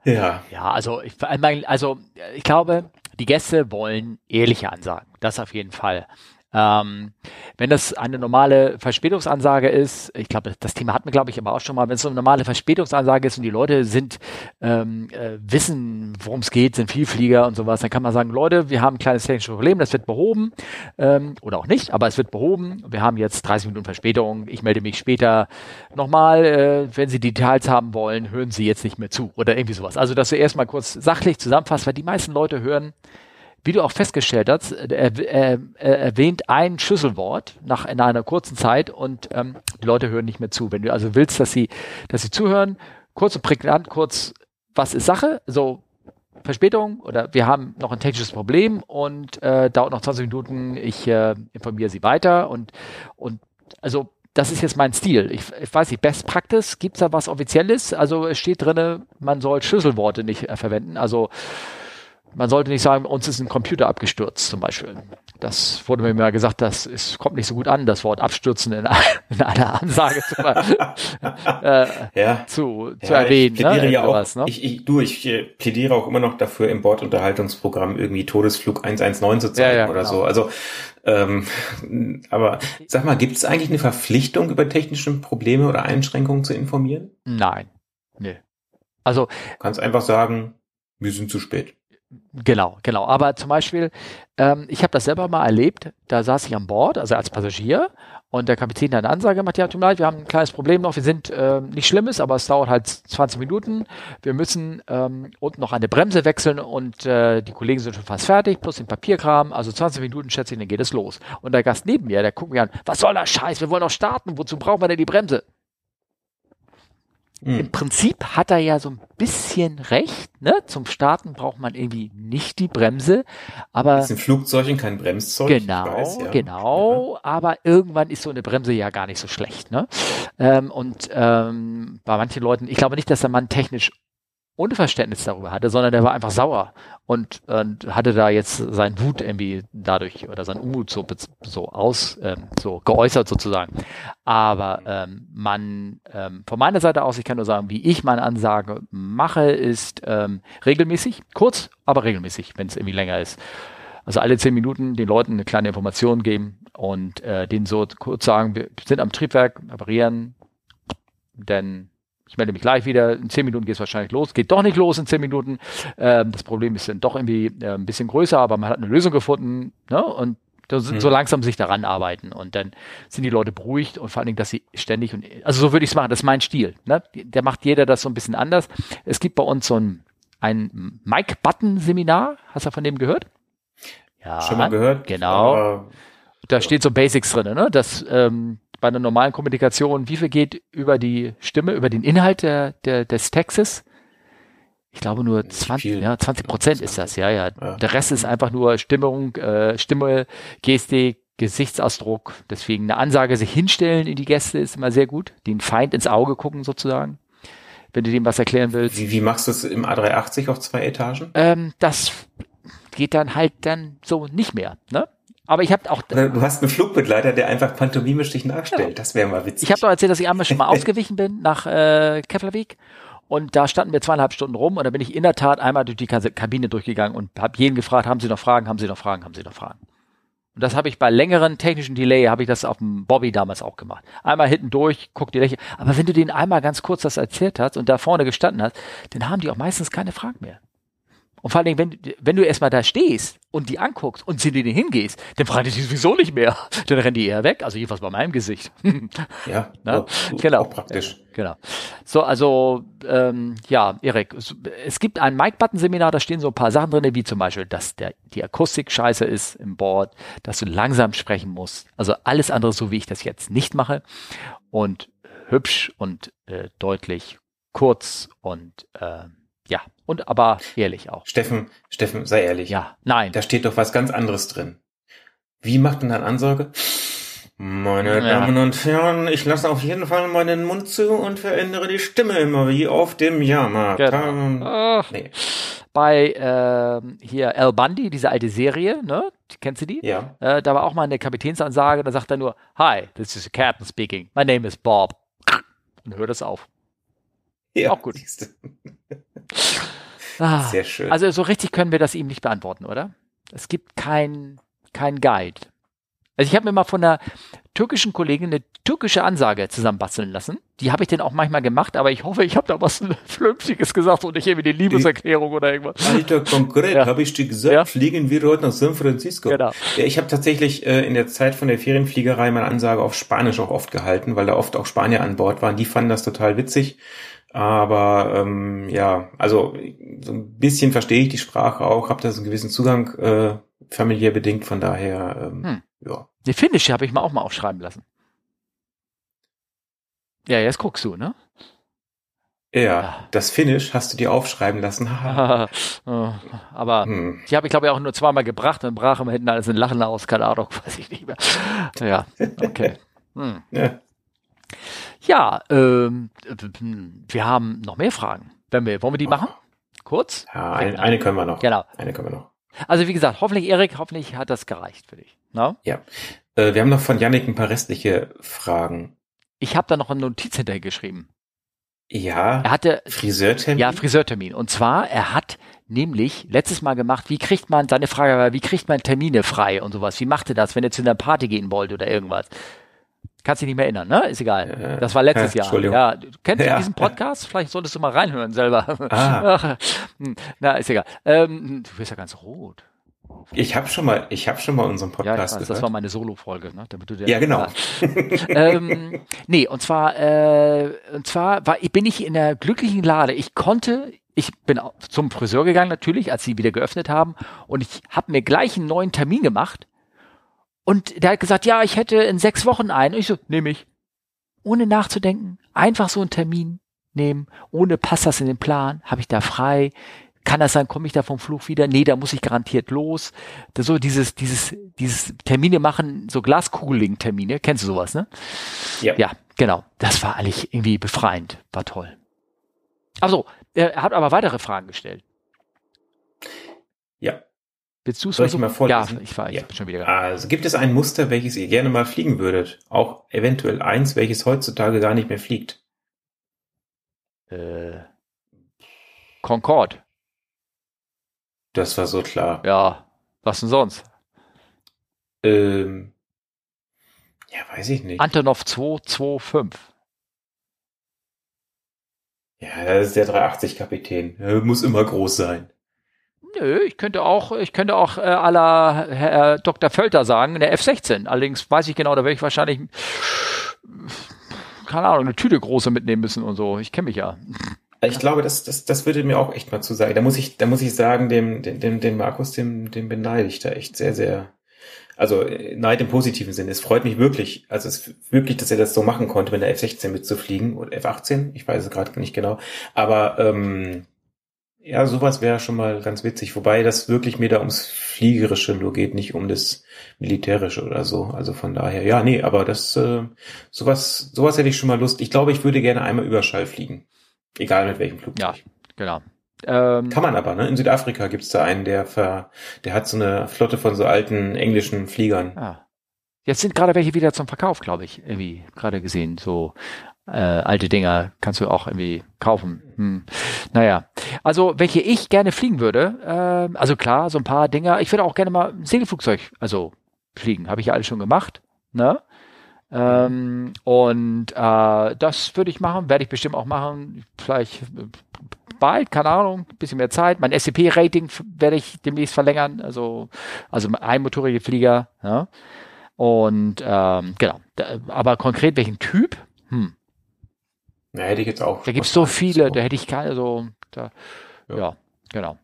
Ja. Ja, also ich, also ich glaube, die Gäste wollen ehrliche Ansagen. Das auf jeden Fall. Ähm, wenn das eine normale Verspätungsansage ist, ich glaube, das Thema hatten wir, glaube ich, aber auch schon mal, wenn es so eine normale Verspätungsansage ist und die Leute sind, ähm, äh, wissen, worum es geht, sind Vielflieger und sowas, dann kann man sagen, Leute, wir haben ein kleines technisches Problem, das wird behoben, ähm, oder auch nicht, aber es wird behoben. Wir haben jetzt 30 Minuten Verspätung, ich melde mich später nochmal, äh, wenn Sie Details haben wollen, hören Sie jetzt nicht mehr zu oder irgendwie sowas. Also, dass du erstmal kurz sachlich zusammenfasst, weil die meisten Leute hören, wie du auch festgestellt hast, er, er, er erwähnt ein Schlüsselwort nach in einer kurzen Zeit und ähm, die Leute hören nicht mehr zu. Wenn du also willst, dass sie, dass sie zuhören, kurz und prägnant, kurz, was ist Sache? So Verspätung oder wir haben noch ein technisches Problem und äh, dauert noch 20 Minuten, ich äh, informiere sie weiter und, und also das ist jetzt mein Stil. Ich, ich weiß nicht, Best Practice, gibt es da was Offizielles? Also es steht drin, man soll Schlüsselworte nicht äh, verwenden. Also man sollte nicht sagen, uns ist ein Computer abgestürzt zum Beispiel. Das wurde mir mal gesagt, das ist, kommt nicht so gut an, das Wort abstürzen in, in einer Ansage zu, äh, ja. zu, zu ja, erwähnen. Ich plädiere ne? ja auch, ne? ich, ich, du, ich äh, plädiere auch immer noch dafür, im Bordunterhaltungsprogramm irgendwie Todesflug 119 zu zeigen ja, oder genau. so. Also ähm, aber sag mal, gibt es eigentlich eine Verpflichtung, über technische Probleme oder Einschränkungen zu informieren? Nein. Nee. Also. Du kannst einfach sagen, wir sind zu spät. Genau, genau. Aber zum Beispiel, ähm, ich habe das selber mal erlebt, da saß ich an Bord, also als Passagier, und der Kapitän hat eine Ansage gemacht, ja, tut mir leid, wir haben ein kleines Problem noch, wir sind äh, nicht Schlimmes, aber es dauert halt 20 Minuten. Wir müssen ähm, unten noch eine Bremse wechseln und äh, die Kollegen sind schon fast fertig, plus den Papierkram, also 20 Minuten schätze ich, dann geht es los. Und der Gast neben mir, der guckt mir an, was soll das Scheiß, wir wollen doch starten, wozu brauchen wir denn die Bremse? Mhm. Im Prinzip hat er ja so ein bisschen recht. Ne? Zum Starten braucht man irgendwie nicht die Bremse, aber das ist ein Flugzeug und kein Bremszeug. Genau, weiß, ja. genau. Ja. Aber irgendwann ist so eine Bremse ja gar nicht so schlecht. Ne? Ähm, und ähm, bei manchen Leuten, ich glaube nicht, dass der Mann technisch Unverständnis darüber hatte, sondern der war einfach sauer und, und hatte da jetzt sein Wut irgendwie dadurch oder sein Unmut so, so aus, ähm, so geäußert sozusagen. Aber ähm, man, ähm, von meiner Seite aus, ich kann nur sagen, wie ich meine Ansage mache, ist ähm, regelmäßig, kurz, aber regelmäßig, wenn es irgendwie länger ist. Also alle zehn Minuten den Leuten eine kleine Information geben und äh, denen so kurz sagen, wir sind am Triebwerk, reparieren, denn ich melde mich gleich wieder, in zehn Minuten geht es wahrscheinlich los, geht doch nicht los in zehn Minuten. Ähm, das Problem ist dann doch irgendwie äh, ein bisschen größer, aber man hat eine Lösung gefunden ne? und so, mhm. so langsam sich daran arbeiten und dann sind die Leute beruhigt und vor allen Dingen, dass sie ständig und also so würde ich es machen, das ist mein Stil. Ne? Der macht jeder das so ein bisschen anders. Es gibt bei uns so ein, ein Mike-Button-Seminar, hast du von dem gehört? Ja, schon mal gehört. Genau. Da steht so Basics drin, ne? Das ähm, bei einer normalen Kommunikation, wie viel geht über die Stimme, über den Inhalt der, der, des Textes? Ich glaube nur 20, ja, 20 Prozent ist das, ja, ja, ja. Der Rest ist einfach nur Stimmung, äh, Stimme, Gestik, Gesichtsausdruck. Deswegen eine Ansage, sich hinstellen in die Gäste ist immer sehr gut. Den Feind ins Auge gucken sozusagen. Wenn du dem was erklären willst. Wie, wie machst du es im A380 auf zwei Etagen? Ähm, das geht dann halt dann so nicht mehr, ne? Aber ich habe auch. Oder du hast einen Flugbegleiter, der einfach pantomimisch dich nachstellt. Ja. Das wäre mal witzig. Ich habe doch erzählt, dass ich einmal schon mal ausgewichen bin nach äh, Keflavik und da standen wir zweieinhalb Stunden rum und da bin ich in der Tat einmal durch die Kabine durchgegangen und habe jeden gefragt, haben Sie noch Fragen, haben Sie noch Fragen, haben Sie noch Fragen. Und das habe ich bei längeren technischen Delay, habe ich das auf dem Bobby damals auch gemacht. Einmal hinten durch, guck die Lächeln. Aber wenn du denen einmal ganz kurz das erzählt hast und da vorne gestanden hast, dann haben die auch meistens keine Fragen mehr. Und vor allen Dingen, wenn, wenn du erstmal da stehst und die anguckst und zu denen hingehst, dann fragen die sowieso nicht mehr. Dann rennen die eher weg. Also jedenfalls bei meinem Gesicht. ja, Na? So, genau. Auch praktisch. Genau. So, also ähm, ja, Erik, es gibt ein Mic-Button-Seminar, da stehen so ein paar Sachen drin, wie zum Beispiel, dass der, die Akustik scheiße ist im Board, dass du langsam sprechen musst. Also alles andere, so wie ich das jetzt nicht mache. Und hübsch und äh, deutlich, kurz und äh, ja, und aber ehrlich auch. Steffen, Steffen, sei ehrlich. Ja, nein. Da steht doch was ganz anderes drin. Wie macht man dann Ansage? Meine ja. Damen und Herren, ich lasse auf jeden Fall meinen Mund zu und verändere die Stimme immer wie auf dem Jahrmarkt. Genau. Nee. Bei äh, hier Al Bundy, diese alte Serie, ne? Kennst du die? Ja. Äh, da war auch mal eine Kapitänsansage, da sagt er nur, Hi, this is a captain speaking. My name is Bob. Und hört es auf. Ja, auch gut. Ah, Sehr schön. Also so richtig können wir das ihm nicht beantworten, oder? Es gibt kein, kein Guide. Also ich habe mir mal von einer türkischen Kollegin eine türkische Ansage zusammenbasteln lassen. Die habe ich dann auch manchmal gemacht, aber ich hoffe, ich habe da was Vernünftiges gesagt und nicht irgendwie die Liebeserklärung oder irgendwas. Alter, konkret ja. habe ich dir gesagt, ja. fliegen wir heute nach San Francisco. Genau. Ja, ich habe tatsächlich äh, in der Zeit von der Ferienfliegerei meine Ansage auf Spanisch auch oft gehalten, weil da oft auch Spanier an Bord waren. Die fanden das total witzig. Aber ähm, ja, also so ein bisschen verstehe ich die Sprache auch, habe da so einen gewissen Zugang äh, familiär bedingt, von daher, ähm, hm. ja. Die Finnische habe ich mal auch mal aufschreiben lassen. Ja, jetzt guckst du, ne? Ja, ja. das Finnisch hast du dir aufschreiben lassen. Oh, aber hm. die habe ich glaube ich auch nur zweimal gebracht und brach immer hinten alles in Lachen aus, keine Ahnung, weiß ich nicht mehr. Ja, okay. Hm. Ja. Ja, ähm, wir haben noch mehr Fragen. Wenn wir, wollen wir die machen? Kurz? Ja, eine, eine können wir noch. Genau. Eine können wir noch. Also wie gesagt, hoffentlich, Erik, hoffentlich hat das gereicht für dich. No? Ja. Äh, wir haben noch von Yannick ein paar restliche Fragen. Ich habe da noch eine Notiz hinterher geschrieben. Ja. Er hatte Friseurtermin. Ja, Friseurtermin. Und zwar, er hat nämlich letztes Mal gemacht, wie kriegt man, seine Frage war, wie kriegt man Termine frei und sowas? Wie macht er das, wenn er zu einer Party gehen wollte oder irgendwas? Kannst dich nicht mehr erinnern, ne? Ist egal. Das war letztes ja, Jahr. Ja, du kennst ja. diesen Podcast? Vielleicht solltest du mal reinhören selber. Ah. Hm, na, ist egal. Ähm, du wirst ja ganz rot. Ich habe schon mal, ich habe schon mal unseren Podcast ja, weiß, gehört. Das war meine Solo-Folge, ne? Damit du ja, genau. ähm, nee, und zwar, äh, und zwar war, bin ich in der glücklichen Lade. Ich konnte, ich bin zum Friseur gegangen natürlich, als sie wieder geöffnet haben, und ich habe mir gleich einen neuen Termin gemacht und der hat gesagt, ja, ich hätte in sechs Wochen einen. Und ich so, nehme ich. Ohne nachzudenken, einfach so einen Termin nehmen, ohne passt das in den Plan, habe ich da frei. Kann das sein, komme ich da vom Flug wieder? Nee, da muss ich garantiert los. Das so dieses, dieses, dieses Termine machen, so Glaskugeling-Termine. Kennst du sowas, ne? Ja. Ja, genau. Das war eigentlich irgendwie befreiend. War toll. Also, er hat aber weitere Fragen gestellt. Ja. Willst du es Soll ich mal vorlesen? Ja, ich war, ich ja. bin schon wieder. Also gibt es ein Muster, welches ihr gerne mal fliegen würdet? Auch eventuell eins, welches heutzutage gar nicht mehr fliegt? Äh, Concorde. Das war so klar. Ja, was denn sonst? Ähm, ja, weiß ich nicht. Antonov 225. Ja, das ist der 380-Kapitän. Muss immer groß sein. Nö, ich könnte auch, ich könnte auch äh, la Herr Dr. Völter sagen, eine F-16. Allerdings weiß ich genau, da werde ich wahrscheinlich, keine Ahnung, eine Tüte große mitnehmen müssen und so. Ich kenne mich ja. Ich glaube, das, das, das würde mir auch echt mal zu sagen. Da muss ich, da muss ich sagen, dem, dem, dem Markus, dem, dem beneide ich da echt sehr, sehr. Also Neid im positiven Sinne. Es freut mich wirklich, also es wirklich, dass er das so machen konnte, mit der F-16 mitzufliegen oder F-18. Ich weiß es gerade nicht genau. Aber ähm, Ja, sowas wäre schon mal ganz witzig, wobei das wirklich mir da ums Fliegerische nur geht, nicht um das Militärische oder so. Also von daher, ja, nee, aber das, äh, sowas, sowas hätte ich schon mal Lust. Ich glaube, ich würde gerne einmal Überschall fliegen. Egal mit welchem Flugzeug. Ja, genau. Ähm, Kann man aber, ne? In Südafrika gibt's da einen, der ver, der hat so eine Flotte von so alten englischen Fliegern. Ah. Jetzt sind gerade welche wieder zum Verkauf, glaube ich, irgendwie gerade gesehen. So äh, alte Dinger kannst du auch irgendwie kaufen. Hm. Naja, also welche ich gerne fliegen würde, äh, also klar, so ein paar Dinger. Ich würde auch gerne mal ein Segelflugzeug, also fliegen, habe ich ja alles schon gemacht. Ne? Ähm, und äh, das würde ich machen, werde ich bestimmt auch machen. Vielleicht äh, bald, keine Ahnung, bisschen mehr Zeit. Mein SCP-Rating werde ich demnächst verlängern, also, also einmotorige Flieger. Ja? Und ähm, genau, da, aber konkret welchen Typ? Hm. Na, hätte ich jetzt auch. Da gibt es so viele, da hätte ich keine, so, da, ja. ja, genau.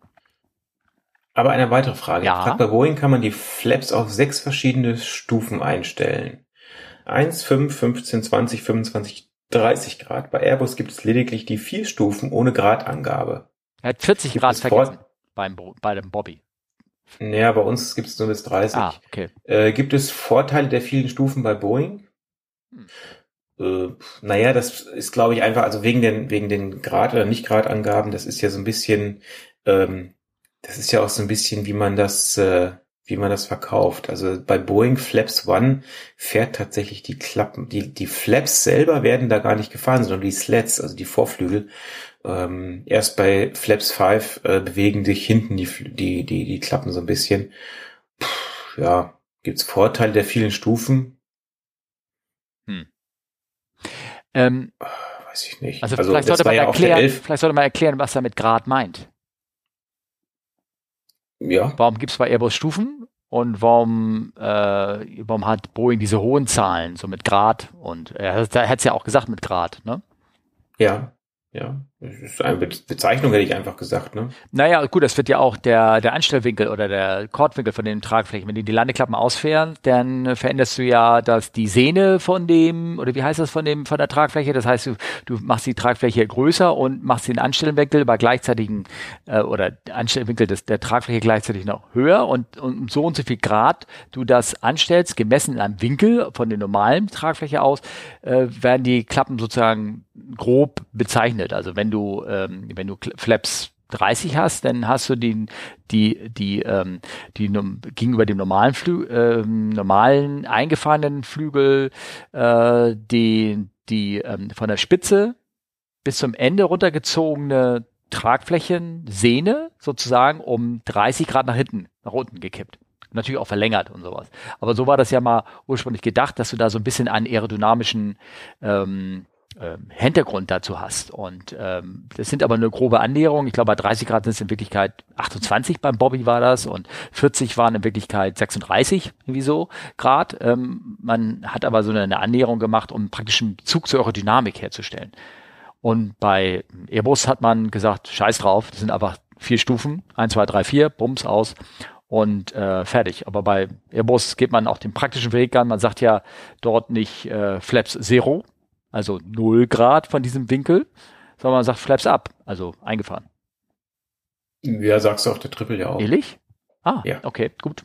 Aber eine weitere Frage. Ja. Bei Boeing kann man die Flaps auf sechs verschiedene Stufen einstellen. 1, 5, 15, 20, 25, 30 Grad. Bei Airbus gibt es lediglich die vier Stufen ohne Gradangabe. Er hat 40 Grad vergessen beim, bei dem Bobby. Naja, bei uns gibt es nur bis 30. Ah, okay. Äh, gibt es Vorteile der vielen Stufen bei Boeing? Hm. Äh, naja, das ist, glaube ich, einfach, also wegen den, wegen den Grad- oder Nicht-Grad-Angaben, das ist ja so ein bisschen, ähm, das ist ja auch so ein bisschen, wie man das, äh, wie man das verkauft. Also bei Boeing Flaps One fährt tatsächlich die Klappen, die, die Flaps selber werden da gar nicht gefahren, sondern die Slats, also die Vorflügel. Ähm, erst bei Flaps 5 äh, bewegen sich hinten die, die, die, die Klappen so ein bisschen. Puh, ja, gibt's Vorteile der vielen Stufen? Hm. Ähm, Weiß ich nicht. Also, also vielleicht, sollte man ja erklären, vielleicht sollte man erklären, was er mit Grad meint. Ja. Warum gibt es bei Airbus Stufen und warum, äh, warum hat Boeing diese hohen Zahlen, so mit Grad? Und er hat es ja auch gesagt mit Grad, ne? Ja. Ja, das ist eine Bezeichnung, hätte ich einfach gesagt. Ne? Naja, gut, das wird ja auch der, der Anstellwinkel oder der Kordwinkel von den Tragflächen. Wenn die die Landeklappen ausfähren, dann veränderst du ja das, die Sehne von dem, oder wie heißt das von dem, von der Tragfläche? Das heißt, du, du machst die Tragfläche größer und machst den Anstellwinkel bei gleichzeitigen, äh, oder Anstellwinkel des, der Tragfläche gleichzeitig noch höher und, und so und so viel Grad du das anstellst, gemessen in einem Winkel von der normalen Tragfläche aus, äh, werden die Klappen sozusagen grob bezeichnet. Also wenn du, ähm, wenn du Flaps 30 hast, dann hast du die, die, die, ähm, die gegenüber dem normalen Flü ähm, normalen eingefahrenen Flügel äh, die, die ähm, von der Spitze bis zum Ende runtergezogene Tragflächensehne sozusagen um 30 Grad nach hinten, nach unten gekippt. Natürlich auch verlängert und sowas. Aber so war das ja mal ursprünglich gedacht, dass du da so ein bisschen einen aerodynamischen ähm, Hintergrund dazu hast. Und ähm, das sind aber eine grobe Annäherung. Ich glaube, bei 30 Grad sind es in Wirklichkeit 28 beim Bobby war das und 40 waren in Wirklichkeit 36 irgendwie so Grad. Ähm, man hat aber so eine, eine Annäherung gemacht, um praktisch einen Bezug zur Aerodynamik herzustellen. Und bei Airbus hat man gesagt, scheiß drauf, das sind einfach vier Stufen, eins, zwei, drei, vier, Bums aus und äh, fertig. Aber bei Airbus geht man auch den praktischen Weg an. Man sagt ja dort nicht äh, Flaps Zero, also 0 Grad von diesem Winkel, sondern man sagt Flaps ab, also eingefahren. Ja, sagst du auf der Triple ja auch. Ehrlich? Ah, ja. okay, gut.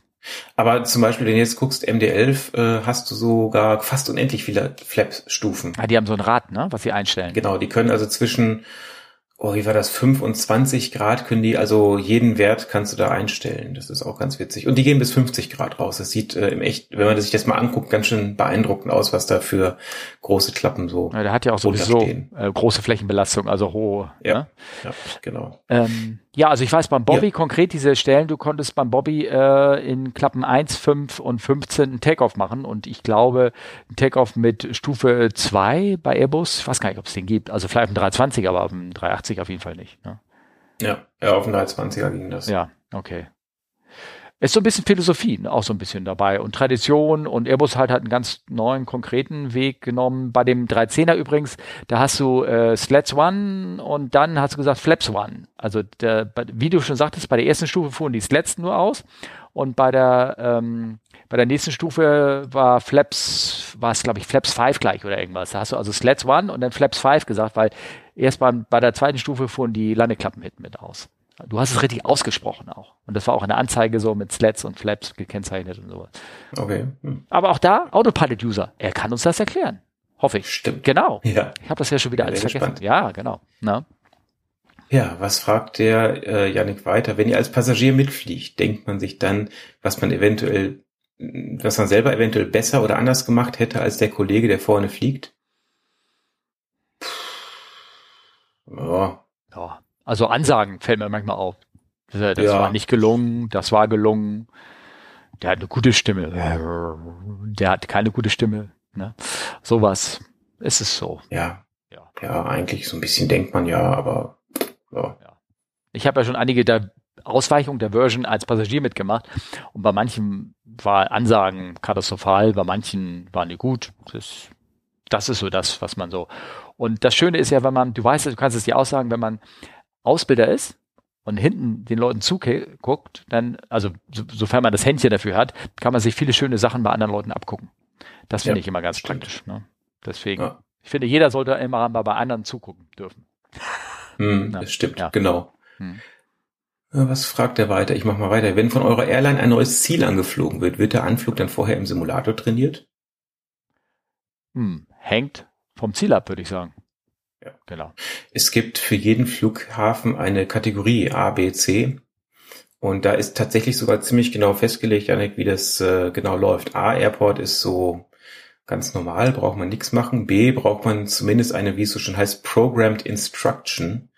Aber zum Beispiel, wenn du jetzt guckst, MD11, äh, hast du sogar fast unendlich viele Flaps-Stufen. Ah, die haben so ein Rad, ne, was sie einstellen. Genau, die können also zwischen oh, wie war das, 25 Grad können die, also jeden Wert kannst du da einstellen. Das ist auch ganz witzig. Und die gehen bis 50 Grad raus. Das sieht äh, im echt, wenn man sich das mal anguckt, ganz schön beeindruckend aus, was da für große Klappen so. Ja, der hat ja auch sowieso äh, große Flächenbelastung, also hohe. Ja, ne? ja genau. Ähm, ja, also ich weiß beim Bobby ja. konkret diese Stellen, du konntest beim Bobby äh, in Klappen 1, 5 und 15 einen Takeoff machen und ich glaube, ein Takeoff mit Stufe 2 bei Airbus, ich weiß gar nicht, ob es den gibt, also vielleicht ein 320, aber auf dem 380 auf jeden Fall nicht. Ne? Ja, ja, auf dem 320er ging das. Ja, okay ist so ein bisschen Philosophie auch so ein bisschen dabei und Tradition und Airbus halt hat einen ganz neuen, konkreten Weg genommen. Bei dem 310er übrigens, da hast du äh, Slats One und dann hast du gesagt Flaps One. Also der, wie du schon sagtest, bei der ersten Stufe fuhren die Slats nur aus und bei der ähm, bei der nächsten Stufe war Flaps, war es glaube ich Flaps 5 gleich oder irgendwas. Da hast du also Slats One und dann Flaps 5 gesagt, weil erst beim, bei der zweiten Stufe fuhren die Landeklappen hinten mit aus. Du hast es richtig ausgesprochen auch. Und das war auch eine Anzeige so mit Slats und Flaps gekennzeichnet und sowas. Okay. Hm. Aber auch da, Autopilot-User, er kann uns das erklären. Hoffe ich. Stimmt. Genau. Ja. Ich habe das ja schon wieder alles vergessen. gespannt. Ja, genau. Na? Ja, was fragt der äh, Yannick weiter? Wenn ihr als Passagier mitfliegt, denkt man sich dann, was man eventuell, was man selber eventuell besser oder anders gemacht hätte als der Kollege, der vorne fliegt? Ja, Ja. Also Ansagen fällt mir manchmal auf. Das, äh, das Ja. war nicht gelungen, das war gelungen. Der hat eine gute Stimme. Der hat keine gute Stimme. Ne? Sowas ist es so. ja, Ja. ja, eigentlich so ein bisschen denkt man ja, aber ja. Ich habe ja schon einige der Ausweichungen der Version als Passagier mitgemacht und bei manchen war Ansagen katastrophal, bei manchen waren die gut. Das, das ist so das, was man so. Und das Schöne ist ja, wenn man, du weißt, du kannst es dir aussagen, wenn man Ausbilder ist und hinten den Leuten zuguckt, dann, also so, sofern man das Händchen dafür hat, kann man sich viele schöne Sachen bei anderen Leuten abgucken. Das finde Ja, ich immer ganz stimmt. praktisch. Ne? Deswegen, Ja. ich finde, jeder sollte immer mal bei anderen zugucken dürfen. Hm, Ja. das stimmt, Ja. genau. Hm. Äh, Was fragt er weiter? Ich mach mal weiter. Wenn von eurer Airline ein neues Ziel angeflogen wird, wird der Anflug dann vorher im Simulator trainiert? Hm, hängt vom Ziel ab, würde ich sagen. Ja. Genau. Es gibt für jeden Flughafen eine Kategorie A, B, C. Und da ist tatsächlich sogar ziemlich genau festgelegt, Janik, wie das äh, genau läuft. A, Airport ist so ganz normal, braucht man nichts machen. B, braucht man zumindest eine, wie es so schon heißt, Programmed Instruction,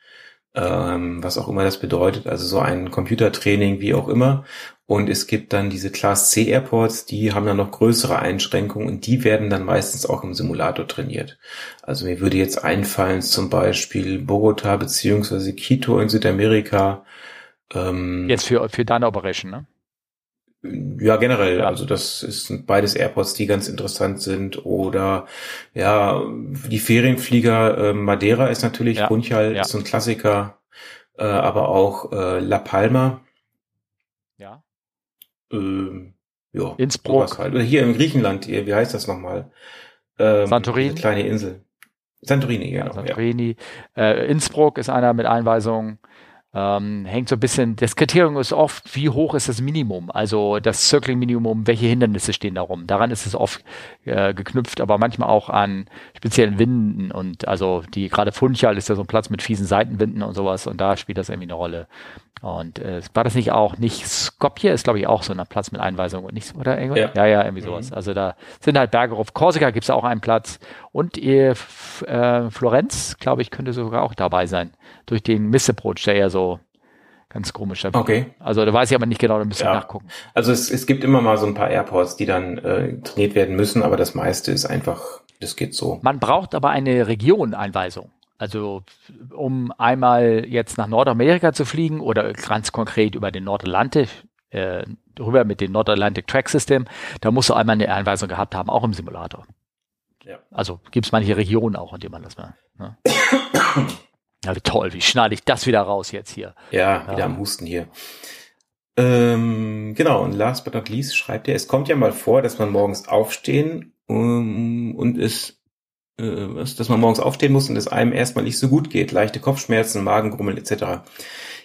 ähm, was auch immer das bedeutet, also so ein Computertraining, wie auch immer. Und es gibt dann diese Class C Airports, die haben dann noch größere Einschränkungen und die werden dann meistens auch im Simulator trainiert. Also mir würde jetzt einfallen zum Beispiel Bogota beziehungsweise Quito in Südamerika. Ähm, Jetzt für, für deine Operation, ne? ja, generell. Ja. Also das ist sind beides Airports, die ganz interessant sind. Oder ja, die Ferienflieger äh, Madeira ist natürlich, Ja, Funchal ja. ist so ein Klassiker, äh, aber auch äh, La Palma. Ja. Ähm, ja, Innsbruck. Halt. Oder hier in Griechenland, hier, wie heißt das nochmal? Ähm, Santorini? diese kleine Insel. Santorini, genau. Ja. Santorini. Äh, Innsbruck ist einer mit Einweisung. Ähm, hängt so ein bisschen, das Kriterium ist oft, wie hoch ist das Minimum? Also das Circling-Minimum, welche Hindernisse stehen da rum? Daran ist es oft äh, geknüpft, aber manchmal auch an speziellen Winden und also die gerade Funchal ist ja so ein Platz mit fiesen Seitenwinden und sowas und da spielt das irgendwie eine Rolle. Und äh, war das nicht auch, nicht Skopje ist glaube ich auch so ein Platz mit Einweisung und nicht, oder irgendwas? Ja. ja, ja, irgendwie sowas. Also da sind halt Berge auf Korsika gibt es auch einen Platz und äh, Florenz, glaube ich, könnte sogar auch dabei sein. Durch den Miss-Approach, der ja so ganz komisch da Okay. Also da weiß ich aber nicht genau, da müsst ihr Ja. nachgucken. Also es, es gibt immer mal so ein paar Airports, die dann äh, trainiert werden müssen, aber das meiste ist einfach, das geht so. Man braucht aber eine Region-Einweisung. Also um einmal jetzt nach Nordamerika zu fliegen oder ganz konkret über den Nordatlantik, äh, rüber mit dem Nordatlantic Track System, da musst du einmal eine Einweisung gehabt haben, auch im Simulator. Ja. Also gibt es manche Regionen auch, in denen man das mal. Ne? Ja, wie toll, wie schneide ich das wieder raus jetzt hier? Ja, wieder Ja. am Husten hier. Ähm, genau, und last but not least schreibt er, es kommt ja mal vor, dass man morgens aufstehen ähm, und es, dass man morgens aufstehen muss und es einem erstmal nicht so gut geht. Leichte Kopfschmerzen, Magengrummeln etc.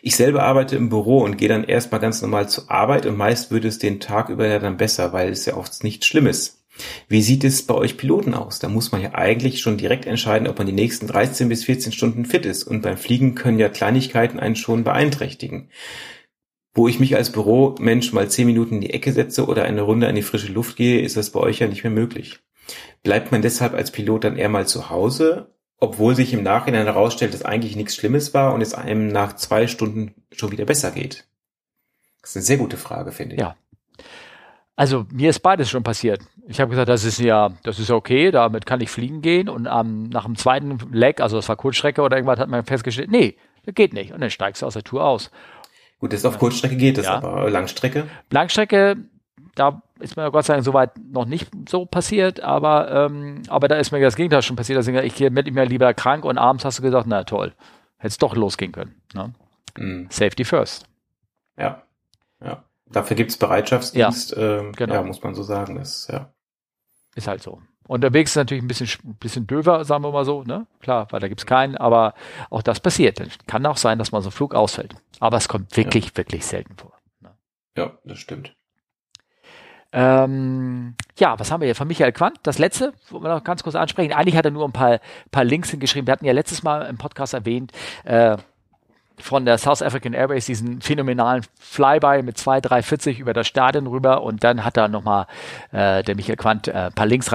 Ich selber arbeite im Büro und gehe dann erstmal ganz normal zur Arbeit und meist würde es den Tag über ja dann besser, weil es ja oft nichts Schlimmes. Wie sieht es bei euch Piloten aus? Da muss man ja eigentlich schon direkt entscheiden, ob man die nächsten 13 bis 14 Stunden fit ist. Und beim Fliegen können ja Kleinigkeiten einen schon beeinträchtigen. Wo ich mich als Büromensch mal 10 Minuten in die Ecke setze oder eine Runde an die frische Luft gehe, ist das bei euch ja nicht mehr möglich. Bleibt man deshalb als Pilot dann eher mal zu Hause, obwohl sich im Nachhinein herausstellt, dass eigentlich nichts Schlimmes war und es einem nach zwei Stunden schon wieder besser geht? Das ist eine sehr gute Frage, finde ich. Ja. Also mir ist beides schon passiert. Ich habe gesagt, das ist ja, das ist okay, damit kann ich fliegen gehen. Und ähm, nach dem zweiten Leg, also das war Kurzstrecke oder irgendwas, hat man festgestellt, nee, das geht nicht. Und dann steigst du aus der Tour aus. Gut, das auf Kurzstrecke geht es, Ja. aber Langstrecke? Langstrecke, da ist mir Gott sei Dank soweit noch nicht so passiert, aber, ähm, aber da ist mir das Gegenteil schon passiert. Deswegen, ich melde mich lieber krank und abends hast du gesagt, na toll, hätte doch losgehen können. Ne? Hm. Safety first. Ja, ja. Dafür gibt's Bereitschaftsdienst, ähm, genau. ja, muss man so sagen. Das, ja. Ist halt so. Unterwegs ist natürlich ein bisschen, bisschen döver, sagen wir mal so, ne? Klar, weil da gibt's keinen, aber auch das passiert. Kann auch sein, dass mal so ein Flug ausfällt. Aber es kommt wirklich, ja. wirklich selten vor. Ne? Ja, das stimmt. Ähm, ja, was haben wir hier von Michael Quandt? Das letzte, wollen wir noch ganz kurz ansprechen. Eigentlich hat er nur ein paar, paar Links hingeschrieben. Wir hatten ja letztes Mal im Podcast erwähnt, äh, von der South African Airways diesen phänomenalen Flyby mit 2, 340 über das Stadion rüber und dann hat er nochmal äh, der Michael Quandt äh, ein paar Links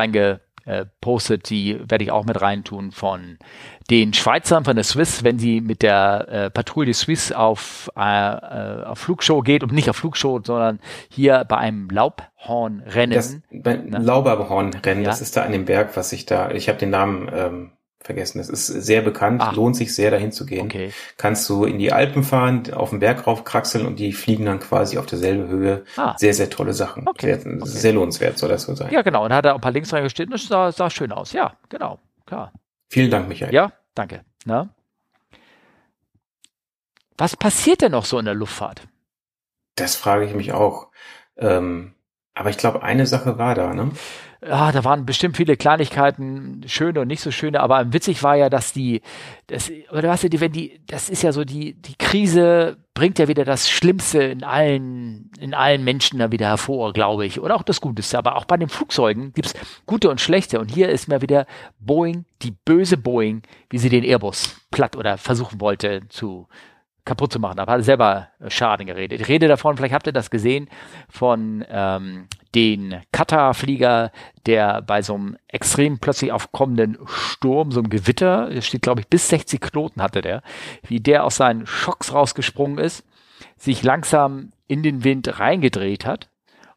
reingepostet, die werde ich auch mit reintun von den Schweizern von der Swiss, wenn sie mit der äh, Patrouille Swiss auf, äh, äh, auf Flugshow geht und nicht auf Flugshow, sondern hier bei einem Laubhornrennen. Das, bei ne? Laubhornrennen, ja. das ist da an dem Berg, was ich da, ich habe den Namen ähm, vergessen. Es ist sehr bekannt, Ach. lohnt sich sehr dahin zu gehen. Okay. Kannst du in die Alpen fahren, auf den Berg raufkraxeln und die fliegen dann quasi auf derselbe Höhe. Ah. Sehr, sehr tolle Sachen. Okay. Sehr, okay. sehr lohnenswert soll das so sein. Ja, genau. Und hat er ein paar Links reingestellt und es sah, sah schön aus. Ja, genau. Klar. Vielen Dank, Michael. Ja, danke. Na? Was passiert denn noch so in der Luftfahrt? Das frage ich mich auch. Ähm, aber ich glaube, eine Sache war da, ne? ja, da waren bestimmt viele Kleinigkeiten, schöne und nicht so schöne, aber witzig war ja, dass die, das, oder weißt du, wenn die, das ist ja so, die, die Krise bringt ja wieder das Schlimmste in allen, in allen Menschen da wieder hervor, glaube ich. Oder auch das Guteste. Aber auch bei den Flugzeugen gibt's gute und schlechte. Und hier ist mal wieder Boeing, die böse Boeing, wie sie den Airbus platt oder versuchen wollte zu kaputt zu machen. Aber hat selber Schaden geredet. Ich rede davon, vielleicht habt ihr das gesehen, von ähm, den Qatar-Flieger, der bei so einem extrem plötzlich aufkommenden Sturm, so einem Gewitter, das steht glaube ich bis 60 Knoten hatte der, wie der aus seinen Schocks rausgesprungen ist, sich langsam in den Wind reingedreht hat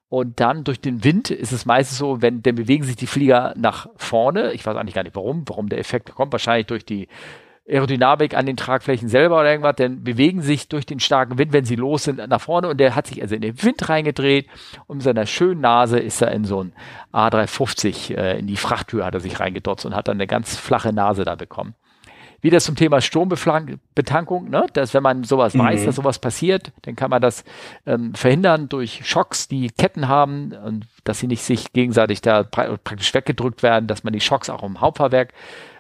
und dann durch den Wind ist es meistens so, wenn, dann bewegen sich die Flieger nach vorne. Ich weiß eigentlich gar nicht warum, warum der Effekt kommt. Wahrscheinlich durch die Aerodynamik an den Tragflächen selber oder irgendwas, denn bewegen sich durch den starken Wind, wenn sie los sind, nach vorne und der hat sich also in den Wind reingedreht und mit seiner schönen Nase ist er in so ein A350 äh, in die Frachttür hat er sich reingedotzt und hat dann eine ganz flache Nase da bekommen. Wieder zum Thema Strombetankung, ne? dass wenn man sowas mhm. weiß, dass sowas passiert, dann kann man das ähm, verhindern durch Schocks, die Ketten haben und dass sie nicht sich gegenseitig da praktisch weggedrückt werden, dass man die Schocks auch im Hauptfahrwerk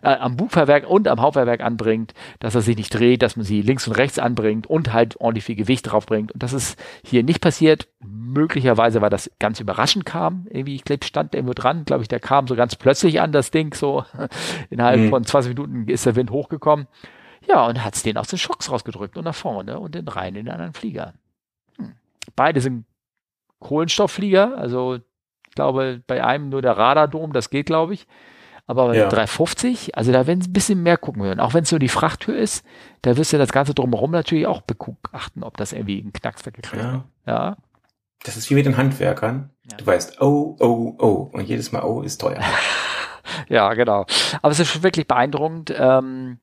äh, am Bugfahrwerk und am Hauptfahrwerk anbringt, dass er sich nicht dreht, dass man sie links und rechts anbringt und halt ordentlich viel Gewicht draufbringt. Und das ist hier nicht passiert. Möglicherweise, weil das ganz überraschend kam. Irgendwie, ich glaube, stand irgendwo dran, glaube ich, der kam so ganz plötzlich an, das Ding, so innerhalb mhm. von 20 Minuten ist der Wind hochgekommen. Ja, und hat es den aus den Schocks rausgedrückt und nach vorne und den rein in den anderen Flieger. Hm. Beide sind Kohlenstoffflieger, also glaube, bei einem nur der Radardom, das geht, glaube ich. Aber ja. 350, also da werden sie ein bisschen mehr gucken würden. Auch wenn es nur die Frachttür ist, da wirst du das Ganze drumherum natürlich auch begutachten, ob das irgendwie einen Knacks weggekriegt ja. hat. Ja. Das ist wie mit den Handwerkern. Ja. Du weißt, oh, oh, oh. Und jedes Mal, oh, ist teuer. ja, genau. Aber es ist schon wirklich beeindruckend. Ähm,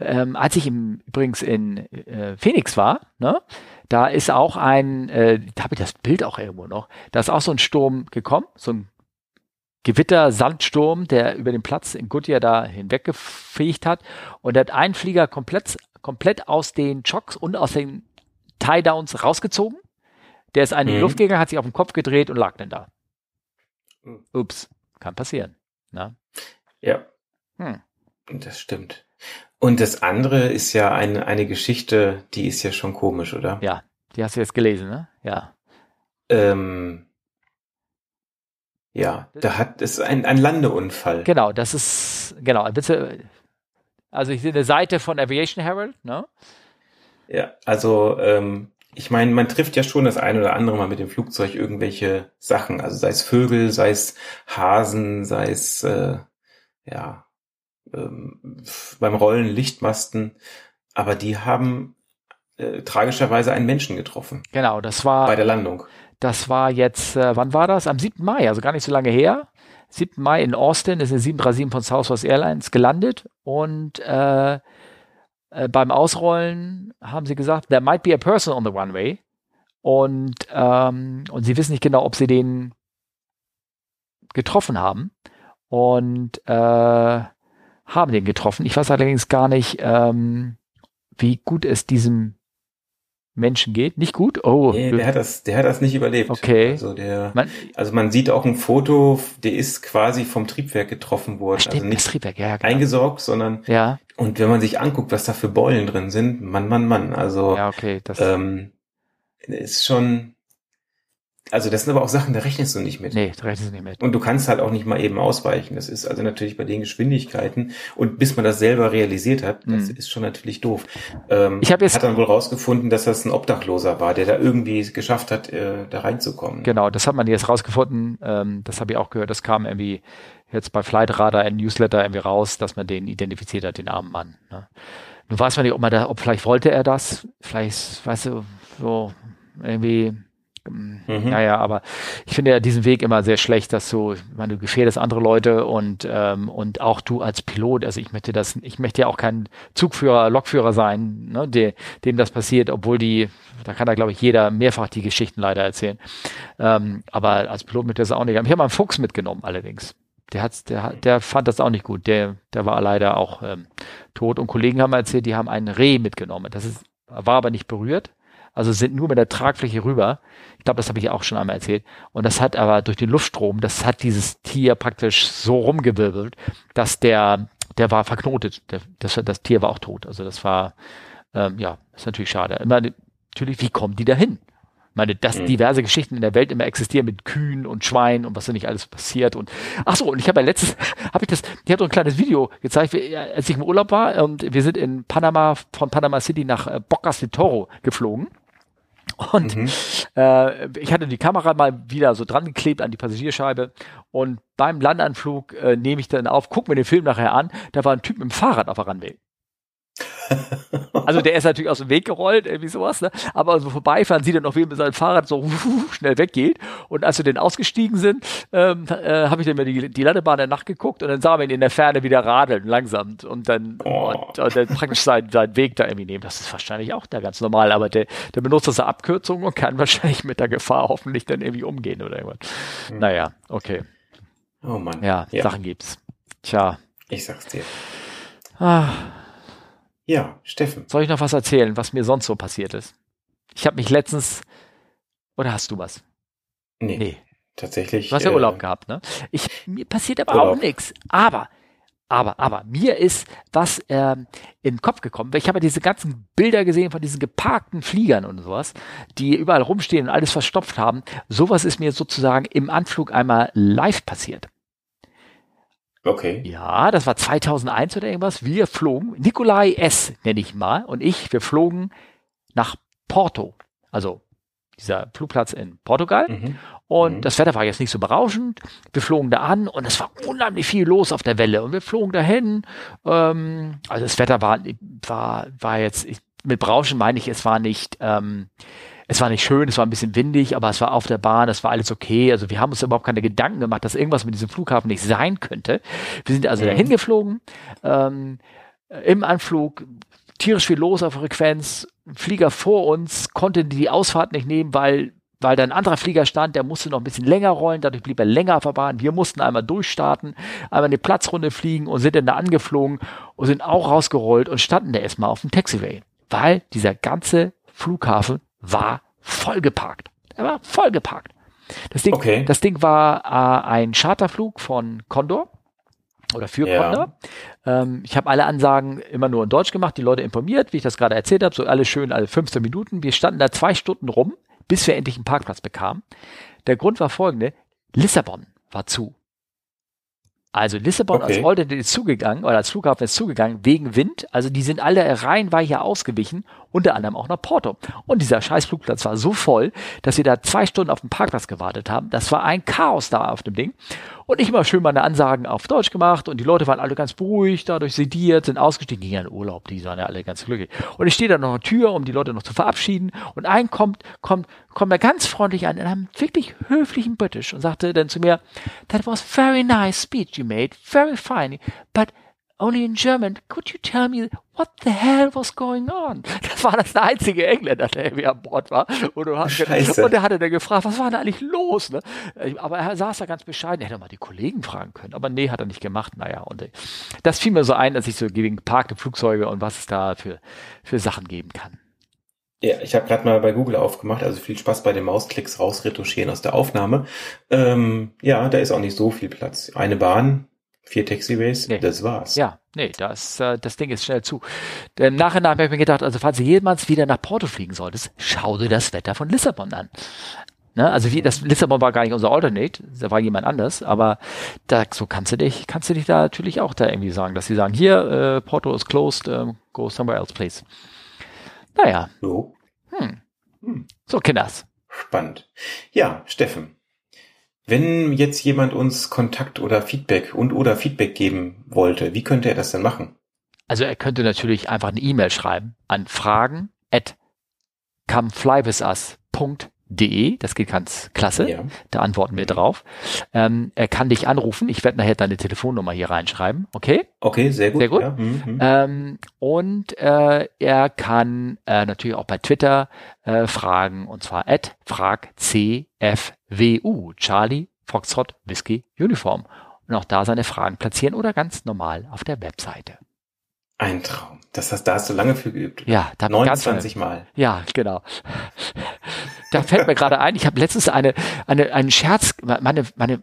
ähm, als ich im, übrigens in äh, Phoenix war, ne, da ist auch ein, äh, da habe ich das Bild auch irgendwo noch, da ist auch so ein Sturm gekommen, so ein Gewitter, Sandsturm, der über den Platz in Goodyear da hinweggefegt hat. Und er hat einen Flieger komplett, komplett aus den Chocks und aus den Tie-Downs rausgezogen. Der ist in die mhm. Luft gegangen, hat sich auf den Kopf gedreht und lag dann da. Hm. Ups, kann passieren. Na? Ne? Ja. Hm. Das stimmt. Und das andere ist ja eine, eine Geschichte, die ist ja schon komisch, oder? Ja, die hast du jetzt gelesen, ne? Ja. Ähm, ja, da hat es ein, ein Landeunfall. Genau, das ist, genau, bitte, also ich sehe eine Seite von Aviation Herald, ne? Ja, also ähm, ich meine, man trifft ja schon das eine oder andere Mal mit dem Flugzeug irgendwelche Sachen, also sei es Vögel, sei es Hasen, sei es äh, ja ähm, beim Rollen Lichtmasten, aber die haben äh, tragischerweise einen Menschen getroffen. Genau, das war bei der Landung. Das war jetzt, äh, wann war das? Am 7. Mai, also gar nicht so lange her. 7. Mai in Austin ist eine 737 von Southwest Airlines gelandet und äh, äh, beim Ausrollen haben sie gesagt, there might be a person on the runway. Und, ähm, und sie wissen nicht genau, ob sie den getroffen haben. Und äh, haben den getroffen. Ich weiß allerdings gar nicht, ähm, wie gut es diesem Menschen geht. Nicht gut? Oh. Nee, der hat das, der hat das nicht überlebt. Okay. Also der, man, also man sieht auch ein Foto, der ist quasi vom Triebwerk getroffen worden. Stimmt, also nicht Triebwerk, ja, genau. eingesorgt, sondern ja. Und wenn man sich anguckt, was da für Beulen drin sind, Mann, Mann, Mann. Also ja, okay, das ähm, ist schon. Also das sind aber auch Sachen, da rechnest du nicht mit. Nee, da rechnest du nicht mit. Und du kannst halt auch nicht mal eben ausweichen. Das ist also natürlich bei den Geschwindigkeiten und bis man das selber realisiert hat, das mhm. ist schon natürlich doof. Ähm, ich habe jetzt hat dann wohl rausgefunden, dass das ein Obdachloser war, der da irgendwie geschafft hat, äh, da reinzukommen. Genau, das hat man jetzt rausgefunden. Ähm, das habe ich auch gehört. Das kam irgendwie jetzt bei Flightradar ein Newsletter irgendwie raus, dass man den identifiziert hat, den armen Mann. Ne? Nun weiß man nicht, ob man da, ob vielleicht wollte er das, vielleicht, weißt du, so irgendwie Mhm. Naja, aber ich finde ja diesen Weg immer sehr schlecht, dass du, ich meine, du gefährdest andere Leute und, ähm, und auch du als Pilot, also ich möchte das, ich möchte ja auch kein Zugführer, Lokführer sein, ne, der, dem das passiert, obwohl die, da kann da glaube ich jeder mehrfach die Geschichten leider erzählen. Ähm, aber als Pilot möchte das auch nicht. Ich habe mal einen Fuchs mitgenommen allerdings. Der hat, der, der fand das auch nicht gut. Der, der war leider auch ähm, tot. Und Kollegen haben erzählt, die haben einen Reh mitgenommen. Das ist, war aber nicht berührt also sind nur mit der Tragfläche rüber. Ich glaube, das habe ich auch schon einmal erzählt. Und das hat aber durch den Luftstrom, das hat dieses Tier praktisch so rumgewirbelt, dass der, der war verknotet. Der, das, das Tier war auch tot. Also das war, ähm, ja, ist natürlich schade. Immer, natürlich, wie kommen die da hin? Ich meine, dass mhm. diverse Geschichten in der Welt immer existieren mit Kühen und Schweinen und was da nicht alles passiert und ach so und ich habe ja letztes habe ich das ich habe so ein kleines Video gezeigt als ich im Urlaub war und wir sind in Panama von Panama City nach äh, Bocas de Toro geflogen und mhm. äh, ich hatte die Kamera mal wieder so dran geklebt an die Passagierscheibe. Und beim Landanflug äh, nehme ich dann auf, guck mir den Film nachher an. Da war ein Typ mit dem Fahrrad auf der Runway. Also der ist natürlich aus dem Weg gerollt, irgendwie sowas, ne? Aber also vorbeifahren sieht er noch, wie er mit seinem Fahrrad so schnell weggeht. Und als wir dann ausgestiegen sind, ähm, äh, habe ich dann mir die, die Landebahn der Nacht geguckt und dann sah man ihn in der Ferne wieder radeln, langsam. Und dann, oh. und, und, dann praktisch seinen, seinen Weg da irgendwie nehmen. Das ist wahrscheinlich auch da ganz normal, aber der, der benutzt das Abkürzung und kann wahrscheinlich mit der Gefahr hoffentlich dann irgendwie umgehen oder irgendwas. Hm. Naja, okay. Oh Mann. Ja, ja, Sachen gibt's. Tja. Ich sag's dir. Ah. Ja, Steffen. Soll ich noch was erzählen, was mir sonst so passiert ist? Ich habe mich letztens. Oder hast du was? Nee. nee. Tatsächlich. Du hast ja äh, Urlaub gehabt, ne? Ich, mir passiert aber Urlaub. auch nichts. Aber, aber, aber, mir ist was ähm, in den Kopf gekommen. Ich habe ja diese ganzen Bilder gesehen von diesen geparkten Fliegern und sowas, die überall rumstehen und alles verstopft haben. Sowas ist mir sozusagen im Anflug einmal live passiert. Okay. Ja, das war 2001 oder irgendwas. Wir flogen, Nikolai S. nenne ich mal, und ich, wir flogen nach Porto. Also dieser Flugplatz in Portugal. Mhm. Und mhm. das Wetter war jetzt nicht so berauschend. Wir flogen da an und es war unheimlich viel los auf der Welle. Und wir flogen dahin. Ähm, also das Wetter war, war, war jetzt, mit Berauschen meine ich, es war nicht, ähm, es war nicht schön, es war ein bisschen windig, aber es war auf der Bahn, es war alles okay. Also wir haben uns überhaupt keine Gedanken gemacht, dass irgendwas mit diesem Flughafen nicht sein könnte. Wir sind also mhm. dahin geflogen, ähm, im Anflug tierisch viel los auf Frequenz. Flieger vor uns konnte die Ausfahrt nicht nehmen, weil weil da ein anderer Flieger stand, der musste noch ein bisschen länger rollen, dadurch blieb er länger auf der Bahn. Wir mussten einmal durchstarten, einmal eine Platzrunde fliegen und sind dann da angeflogen und sind auch rausgerollt und standen da erstmal auf dem Taxiway, weil dieser ganze Flughafen war vollgeparkt. Er war vollgeparkt. Das Ding, okay. das Ding war äh, ein Charterflug von Condor oder für ja. Condor. Ähm, ich habe alle Ansagen immer nur in Deutsch gemacht, die Leute informiert, wie ich das gerade erzählt habe, so alles schön, alle 15 Minuten. Wir standen da zwei Stunden rum, bis wir endlich einen Parkplatz bekamen. Der Grund war folgende, Lissabon war zu. Also Lissabon okay. als Ort ist zugegangen oder als Flughafen ist zugegangen wegen Wind. Also die sind alle reihenweise ausgewichen, unter anderem auch nach Porto. Und dieser scheiß Flugplatz war so voll, dass wir da zwei Stunden auf dem Parkplatz gewartet haben. Das war ein Chaos da auf dem Ding. Und ich immer schön meine Ansagen auf Deutsch gemacht und die Leute waren alle ganz beruhigt, dadurch sediert, sind ausgestiegen, gingen in Urlaub, die waren ja alle ganz glücklich. Und ich stehe da noch an der Tür, um die Leute noch zu verabschieden und ein kommt, kommt, kommt mir ganz freundlich an in einem wirklich höflichen British und sagte dann zu mir, that was very nice speech you made, very fine, but only in German. Could you tell me what the hell was going on? Das war das einzige Engländer, der irgendwie an Bord war. Und, und er hatte dann gefragt, was war da eigentlich los? Ne? Aber er saß da ganz bescheiden. Er hätte mal die Kollegen fragen können. Aber nee, hat er nicht gemacht. Naja, und äh, das fiel mir so ein, dass ich so gegen geparkte Flugzeuge und was es da für, für Sachen geben kann. Ja, ich habe gerade mal bei Google aufgemacht, also viel Spaß bei den Mausklicks rausretuschieren aus der Aufnahme. Ähm, ja, da ist auch nicht so viel Platz. Eine Bahn, vier Taxiways, nee. das war's. Ja, nee, das, äh, das Ding ist schnell zu. Im Nachhinein habe ich mir gedacht, also falls du jemals wieder nach Porto fliegen solltest, schau dir das Wetter von Lissabon an. Ne? Also wie, das Lissabon war gar nicht unser Alternate, da war jemand anders, aber da, so kannst du dich, kannst du dich da natürlich auch da irgendwie sagen, dass sie sagen, hier, äh, Porto is closed, uh, go somewhere else, please. Naja. So. Hm. Hm. So, Kinders. Spannend. Ja, Steffen. Wenn jetzt jemand uns Kontakt oder Feedback und oder Feedback geben wollte, wie könnte er das denn machen? Also er könnte natürlich einfach eine E-Mail schreiben an fragen at comeflywithus.de De, das geht ganz klasse. Ja. Da antworten wir drauf. Ähm, er kann dich anrufen. Ich werde nachher deine Telefonnummer hier reinschreiben. Okay? Okay, sehr gut. Sehr gut. Ja. Mhm. mhm. Ähm, und äh, er kann äh, natürlich auch bei Twitter äh, fragen, und zwar at fragcfwu, Charlie Foxtrot Whiskey Uniform. Und auch da seine Fragen platzieren oder ganz normal auf der Webseite. Ein Traum. Das hast, da hast du lange für geübt. Ja, da 29 Mal. Ja, genau. Da fällt mir gerade ein, ich habe letztens eine, eine, einen Scherz, meine, meine,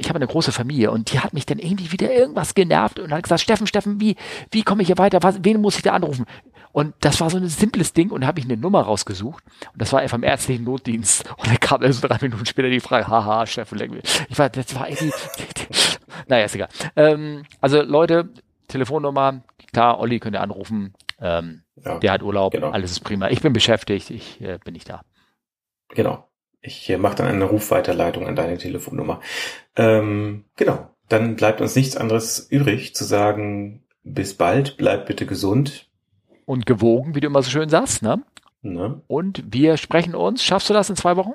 ich habe eine große Familie und die hat mich dann irgendwie wieder irgendwas genervt und hat gesagt, Steffen, Steffen, wie, wie komme ich hier weiter? Was, wen muss ich da anrufen? Und das war so ein simples Ding und da habe ich eine Nummer rausgesucht und das war einfach im ärztlichen Notdienst und dann kam also drei Minuten später die Frage, haha, Steffen, ich war, das war irgendwie, naja, ist egal. Ähm, also Leute, Telefonnummer, klar, Olli könnt ihr anrufen. Ähm, ja, der hat Urlaub, genau. alles ist prima. Ich bin beschäftigt, ich äh, bin nicht da. Genau. Ich äh, mache dann eine Rufweiterleitung an deine Telefonnummer. Ähm, genau. Dann bleibt uns nichts anderes übrig zu sagen, bis bald, bleib bitte gesund. Und gewogen, wie du immer so schön sagst, ne? ne? Und wir sprechen uns. Schaffst du das in zwei Wochen?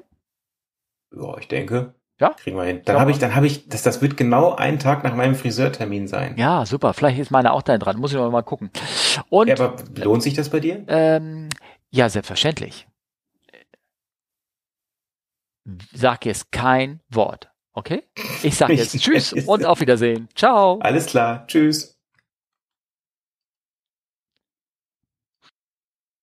Ja, ich denke. Ja? Kriegen wir hin. Dann habe ich, dann habe ich, das, das wird genau ein Tag nach meinem Friseurtermin sein. Ja, super. Vielleicht ist meine auch da dran. Muss ich noch mal gucken. Und, ja, aber lohnt sich das bei dir? Ähm, ja, selbstverständlich. Sag jetzt kein Wort. Okay? Ich sage jetzt Tschüss und auf Wiedersehen. Ciao. Alles klar. Tschüss.